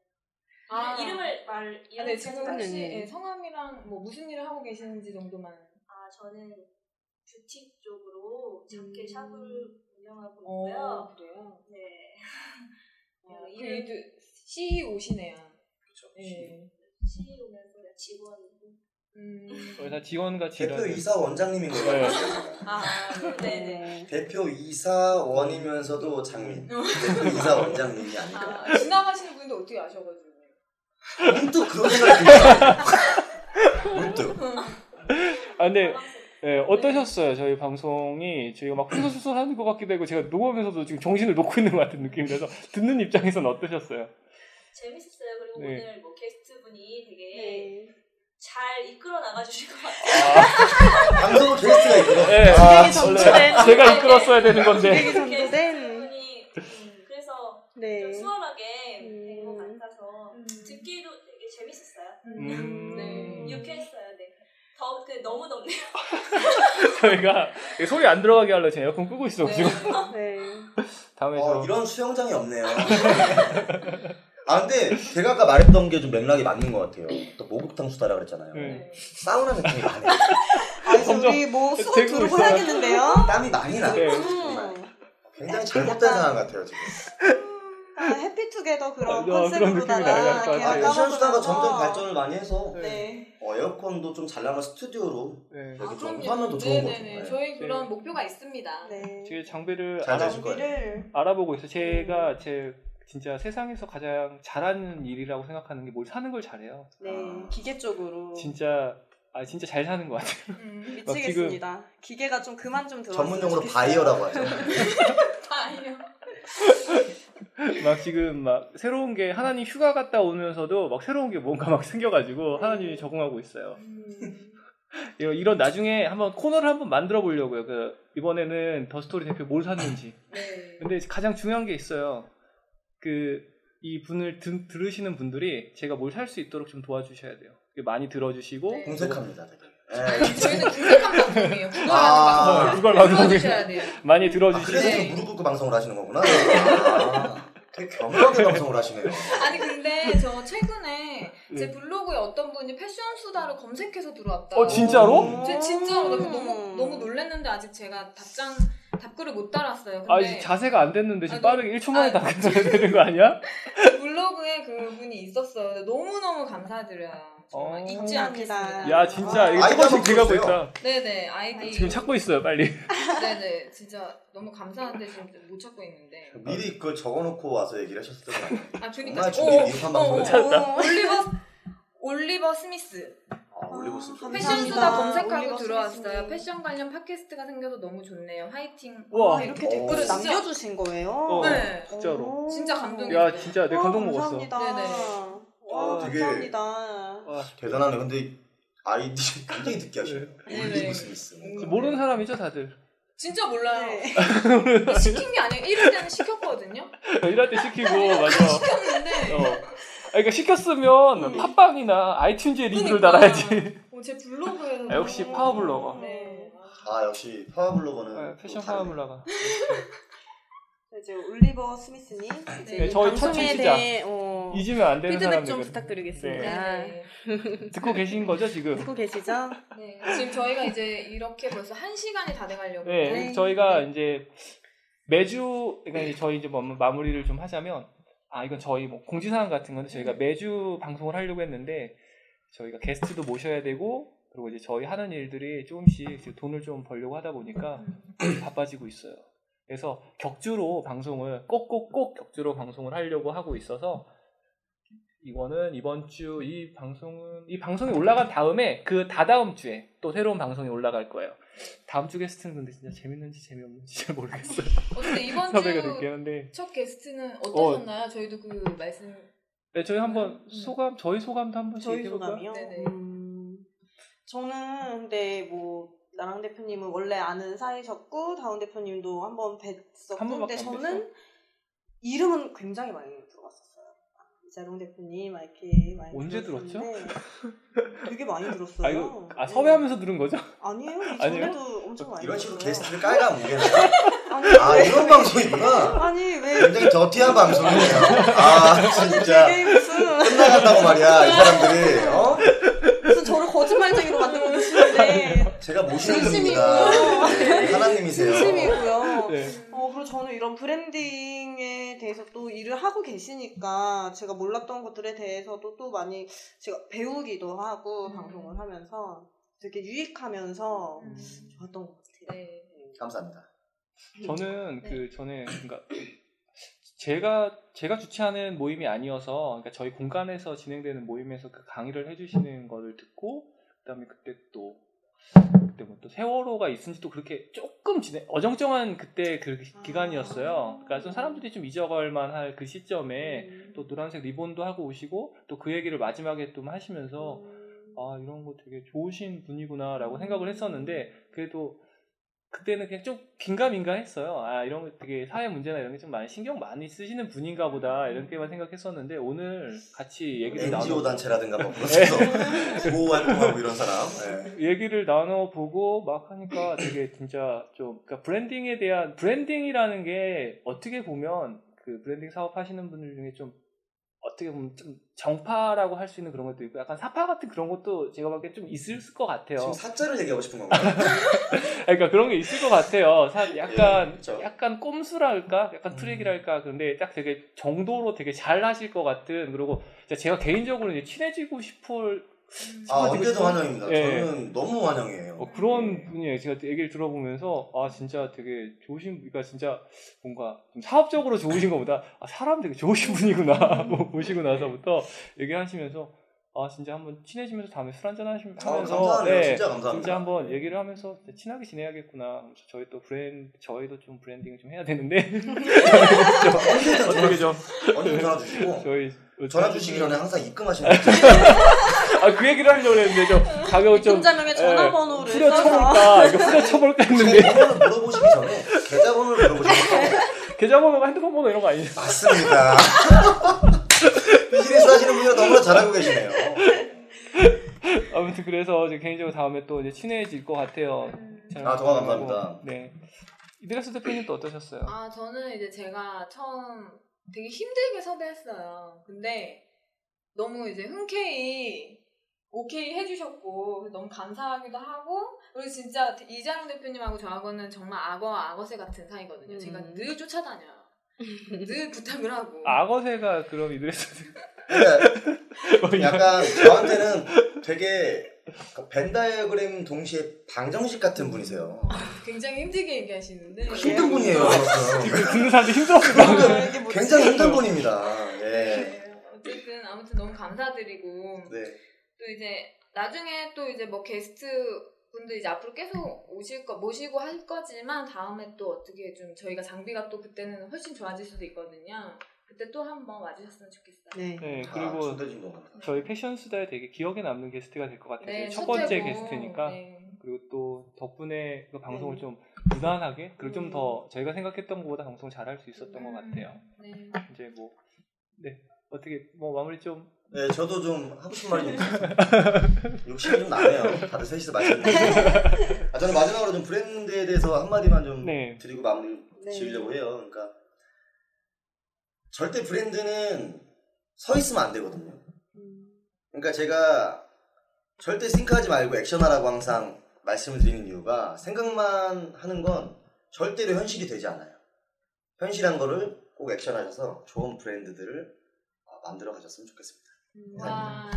아. 이름을 말 아, 네, 지금 혹시 네. 예, 성함이랑 뭐 무슨 일을 하고 계시는지 정도만. 아 저는 뷰티 쪽으로 작게 음. 샵을 운영하고 있고요. 어, 그래요. 네. 어, (laughs) 어, 그 이름 그 CEO시네요. 그렇죠. 네. CEO면서 직원 음. 저희 다 지원같이 대표 이사 원장님인 거예요. 네. 아, 네. 네네. 대표 이사 원이면서도 장님. 대표 이사 원장님이 아니고. 아, 지나가시는 분인데 어떻게 아셔가지고. 문득 그런 생각이 듭니다. 문득. 아 근데 예, 어떠셨어요? 저희 방송이 저희가 막 훌훌훌하는 것 같기도 하고 제가 녹음하면서도 지금 정신을 놓고 있는 것 같은 느낌이라서 듣는 입장에서는 어떠셨어요? 재밌었어요. 그리고 네. 오늘 뭐 게스트 분이 되게 네. 잘 이끌어 나가주신 것 같아요. (laughs) 방송은 게스트가 있거든. 네, 아, 원래 전투된. 제가 이끌었어야 되는 건데 전도된. 게스트분이 음, 그래서 네. 좀 수월하게 음. 된것 같아서 음. 듣기도 되게 재밌었어요. 음. 네. 유쾌했어요. 네. 더, 그, 너무 덥네요. (laughs) 저희가 소리 안 들어가게 하려고 지금 에어컨 끄고 있어 네. 지금 네. (laughs) 다음에 어, 저 이런 수영장이 없네요. 아 근데 제가 아까 말했던 게 좀 맥락이 맞는 것 같아요. 또 목욕탕 수다라 그랬잖아요. 네. 사우나 느낌이 많이 아, 이제 우리 뭐 수업 되고 들고 있어요. 해야겠는데요? 땀이 많이 나요. 네. 정말. 음. 굉장히 잘못된 상황 같아요 지금. 아, 해피투게더 그런 아, 그런 느낌이 나요. 약간. 계약 아, 패션 수다가 점점 발전을 많이 해서 네. 어, 에어컨도 좀 잘 나가는 스튜디오로 네. 여기 좀 그럼요. 화면도 좋은 거죠. 네네네. 네. 저희 그런 네. 목표가 있습니다. 네. 지금 장비를 잘 알아, 되실 거예요. 장비를 알아보고 있어요. 제가 제 진짜 세상에서 가장 잘하는 일이라고 생각하는 게 뭘 사는 걸 잘해요. 네 기계 쪽으로 진짜 아 진짜 잘 사는 것 같아요. 음. 미치겠습니다. 기계가 좀 그만 좀 들어. 전문용어로 바이어라고 하죠. 아니요. (laughs) 막 지금 막 새로운 게 하나님 휴가 갔다 오면서도 막 새로운 게 뭔가 막 생겨가지고 하나님이 적응하고 있어요. 음. (laughs) 이런 나중에 한번 코너를 한번 만들어 보려고요. 그 이번에는 더 스토리 대표 뭘 샀는지. 네. 근데 가장 중요한 게 있어요. 그 이 분을 드- 들으시는 분들이 제가 뭘 살 수 있도록 좀 도와주셔야 돼요. 많이 들어주시고 네. 공색합니다. 되게. 아니, 예. 저희는 궁색한 방송이에요. (laughs) 구걸하는 아, 방송. 구걸 방송이- 들어주셔야 돼요. 많이 아, 들어주시고 그래서 네. 좀 무릎 꿇고 방송을 하시는 거구나. 아, 되게 겸허하게 방송을 하시네요. 아니 근데 저 최근에 제 네. 블로그에 어떤 분이 패션 수다를 검색해서 들어왔다. 어 진짜로? 제 진짜로 나 그거 음. 너무 너무 놀랐는데 아직 제가 답장 답글을 못 달았어요. 아 근데 이제 자세가 안 됐는데 지금 아니, 빠르게 1초 만에 아니, 답변해야 되는 거 아니야? (laughs) 블로그에 그 분이 있었어요. 너무 너무 감사드려요. 정말 어. 잊지. 않겠습니다. 야 진짜 이거 조금씩 보여주세요. 있다. 네네 아이디 지금 찾고 있어요 빨리. 네네 (laughs) 진짜 너무 감사한데 지금 못 찾고 있는데. 미리 그걸 적어놓고 와서 얘기를 하셨을 거예요. 아 그러니까 어, 찾았다. 어, 올리버 올리버 스미스. 아, 올리고 싶 아, 패션 수다 감사합니다. 검색하고 들어왔어요. 패션 관련 팟캐스트가 생겨서 너무 좋네요. 화이팅. 우와. 아, 이렇게 어. 댓글을 진짜- 남겨주신 거예요? 어. 네. 진짜로. 오. 진짜 감동이에요. 야 진짜 내 감동 어, 먹었어. 감사합니다. 네네. 와, 어, 되게- 감사합니다. 와, 대단하네. 근데 아이디 (laughs) 굉장히 하시네. 네. 올리고 스미스. 모르는 사람이죠 다들. 진짜 몰라요. 네. (laughs) 시킨 게 아니에요. 이럴 때는 시켰거든요. (laughs) 일할 때 시키고 맞아. 시켰는데 어. 아, 그러니까 시켰으면 팟빵이나 아이튠즈에 리뷰를 그러니까. 달아야지. 어, 제 블로그에서 아, 역시 파워블로거. 네. 아 역시 파워블로거는 네, 패션 또 다르네. 파워블라가. 이제 올리버 스미스님 이제 네, 이 저희 첫 방송에 청취자. 대해 어, 잊으면 안 되는 피드백 좀 사람들. 부탁드리겠습니다. 네. (laughs) 듣고 계신 거죠 지금? 듣고 계시죠? 네. 지금 저희가 이제 이렇게 벌써 한 시간이 다 돼가려고. 네, 네. 저희가 이제 매주 그러니까 이제 저희 이제 뭐 마무리를 좀 하자면 아 이건 저희 뭐 공지사항 같은 거는 저희가 매주 방송을 하려고 했는데 저희가 게스트도 모셔야 되고 그리고 이제 저희 하는 일들이 조금씩 돈을 좀 벌려고 하다 보니까 바빠지고 있어요. 그래서 격주로 방송을 꼭꼭꼭 격주로 방송을 하려고 하고 있어서 이거는 이번 주 이 방송은 이 방송이 올라간 다음에 그 다다음 주에 또 새로운 방송이 올라갈 거예요. 다음 주 게스트는 근데 진짜 재밌는지 재미없는지 잘 모르겠어요. 어쨌든 이번 (laughs) 섭외가 주. 첫 게스트는 어떠셨나요? 저희도 그 말씀 네, 저희 한번 음. 소감, 저희 소감도 한번 저희 얘기해볼까요? 소감이요? 음, 저는 근데 뭐 나랑 대표님은 원래 아는 사이셨고 다운 대표님도 한번 뵀었고 근데 안 저는 이름은 굉장히 많이. 이 자룡 대표님 막 이렇게 많이 언제 들었었는데 (laughs) 되게 많이 들었어요. 아, 이거, 아, 네. 섭외하면서 들은 거죠? 아니에요. 아니에요? 이전에도 엄청 많이 이런 식으로 들었어요. 게스트를 모겠네. (laughs) 아니, 아 왜- 이런 방송이구나. 아니 왜 굉장히 더티한 방송이네요. 아 진짜 끝나간다고 말이야 이 사람들이. 어? 무슨 저를 거짓말쟁이로 만들고 계시는데 제가 모시는. 분입니다. 네, 하나님이세요. 진심이고요. 네. 어, 그리고 저는 이런 브랜딩에 대해서 또 일을 하고 계시니까 제가 몰랐던 것들에 대해서도 또 많이 제가 배우기도 하고 음. 방송을 하면서 되게 유익하면서 음, 좋았던 것 같아요. 네. 감사합니다. 저는 네. 그 전에 그러니까 제가 제가 주최하는 모임이 아니어서 그러니까 저희 공간에서 진행되는 모임에서 그 강의를 해주시는 거를 듣고 그다음에 그때 또 그때 뭐 또 세월호가 있은지도 그렇게 조금 진행 어정쩡한 그때 그 기간이었어요. 그러니까 좀 사람들이 좀 잊어갈만 할 그 시점에 음. 또 노란색 리본도 하고 오시고 또 그 얘기를 마지막에 또 하시면서 음. 아 이런 거 되게 좋으신 분이구나라고 생각을 했었는데 그래도 그때는 그냥 좀 긴가민가 했어요. 아 이런 거 되게 사회 문제나 이런 게 좀 많이 신경 많이 쓰시는 분인가 보다 이렇게만 생각했었는데 오늘 같이 얘기를 NGO 나눠 단체라든가 뭐 그런 데서 보호 활동하고 이런 사람. 네. 얘기를 나눠 보고 막 하니까 되게 진짜 좀 그러니까 branding에 대한 branding이라는 게 어떻게 보면 그 브랜딩 사업 하시는 분들 중에 좀 어떻게 보면 좀 정파라고 할 수 있는 그런 것도 있고 약간 사파 같은 그런 것도 제가 보기엔 좀 있을 것 같아요. 지금 사자를 얘기하고 싶은 건가요? (laughs) 그러니까 그런 게 있을 것 같아요. 사- 약간 예, 그쵸. 약간 꼼수랄까, 약간 음. 트릭이랄까. 그런데 딱 되게 정도로 되게 잘 하실 것 같은. 그리고 제가 개인적으로 이제 친해지고 싶을 아 친해지고 언제든 싶은- 환영입니다. 예. 저는 너무 환영이에요. 어, 그런 네. 분이에요. 제가 얘기를 들어보면서 아 진짜 되게 좋으신, 그러니까 진짜 뭔가 좀 사업적으로 좋으신 것보다 아, 사람 되게 좋으신 분이구나 (laughs) 뭐 보시고 나서부터 얘기하시면서 아 진짜 한번 친해지면서 다음에 술 한잔 하시- 아, 하면서 감사하네요. 네, 진짜 감사합니다. 진짜 한번 얘기를 하면서 친하게 지내야겠구나. 저희 또 브랜드 저희도 좀 브랜딩을 좀 해야 되는데 언제든 (laughs) 어떻게 전화, 좀 언제든 전화 주시고 저희 전화 주시기 전에 항상 입금하시는. (laughs) 아그 얘기를 하려고 했는데 좀 가격을 좀 입금자명에 전화번호를 후려 써서 쳐볼까 이거 후려 쳐볼까 했는데 계좌번호 물어보시기 전에 계좌번호를 물어보시고 (laughs) 계좌번호가 핸드폰 번호 이런 거 아니에요? 맞습니다. 하시는 분이라 너무나 잘하고 계시네요. (laughs) 아무튼 그래서 이제 개인적으로 다음에 또 이제 친해질 것 같아요. 잘 아, 정말 감사합니다. 네. 이드라스 대표님 또 어떠셨어요? 아, 저는 이제 제가 처음 되게 힘들게 섭외했어요. 근데 너무 이제 흔쾌히 오케이 해주셨고 너무 감사하기도 하고 그리고 진짜 이장훈 대표님하고 저하고는 정말 악어와 악어새 같은 사이거든요. 음. 제가 늘 쫓아다녀요. 늘 부탁을 하고. (laughs) 악어새가 그럼 이드라스 그러니까 약간 저한테는 되게 그 벤다이어그램 동시에 방정식 같은 분이세요. 굉장히 힘들게 얘기하시는데 힘든 분이에요. 듣는. 이게 뭐지? 굉장히 힘든 분입니다. 예. 네, 어쨌든 아무튼 너무 감사드리고 네. 또 이제 나중에 또 이제 뭐 게스트 분들 이제 앞으로 계속 오실 거 모시고 할 거지만 다음에 또 어떻게 좀 저희가 장비가 또 그때는 훨씬 좋아질 수도 있거든요. 그때 또 한 번 와주셨으면 좋겠어요. 네. 네, 아, 그리고 거. 저희 패션 수다에 되게 기억에 남는 게스트가 될 것 같아요. 네, 첫 번째 게스트니까. 네. 그리고 또 덕분에 그 방송을 네. 좀 무난하게 그리고 좀 음. 더 저희가 생각했던 것보다 방송을 잘할 수 있었던 것 음. 같아요. 네. 이제 뭐 네. 어떻게 뭐 마무리 좀 네, 저도 좀 하고 싶은 말이 좀 있어요. 욕심이 좀 나네요. 다들 셋이서 마시는데. (laughs) 아, 저는 마지막으로 좀 브랜드에 대해서 한마디만 좀 네. 드리고 마무리 네. 지으려고 해요. 그러니까 절대 브랜드는 서 있으면 안 되거든요. 음. 그러니까 제가 절대 싱크하지 말고 액션하라고 항상 말씀을 드리는 이유가 생각만 하는 건 절대로 현실이 되지 않아요. 현실한 거를 꼭 액션하셔서 좋은 브랜드들을 어, 만들어 가셨으면 좋겠습니다. 와.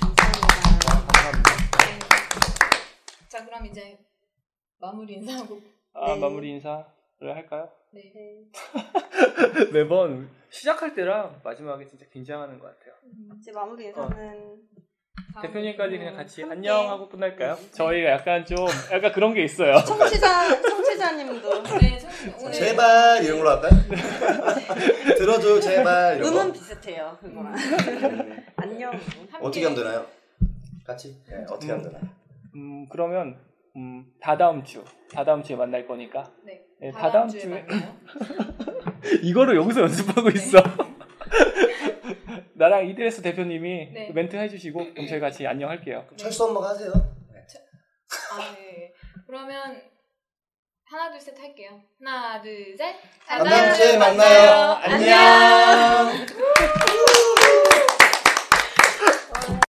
감사합니다. 감사합니다. 네. 자 그럼 이제 마무리 인사하고 아 네. 마무리 인사. 할까요? 네. (laughs) 매번 시작할 때랑 마지막에 진짜 긴장하는 것 같아요. 이제 마무리 인사는 대표님까지 그냥 같이 함께. 안녕 하고 끝날까요? 저희가 약간 좀 약간 그런 게 있어요. 청취자 청취자님도 (laughs) 네, 참, 오늘 제발 이런 걸로 할까요? (laughs) 들어줘 제발 이런 음은 거. 비슷해요 그거랑 음, 안녕 함께 어떻게 하면 되나요? 같이? 네, 어떻게 하면 되나요? 음 그러면 음 다다음 주 다다음 주에 만날 거니까 네. 네, 다다음 주에. (laughs) 이거를 여기서 연습하고 있어. (laughs) 나랑 이드레스 대표님이 네. 멘트 해주시고 그럼 저희 같이 안녕 할게요. 그럼 철수 엄마가 하세요. 아, 네. 그러면 하나 둘 셋 할게요. 하나 둘 셋. 다음 주에 만나요. 안녕. (laughs)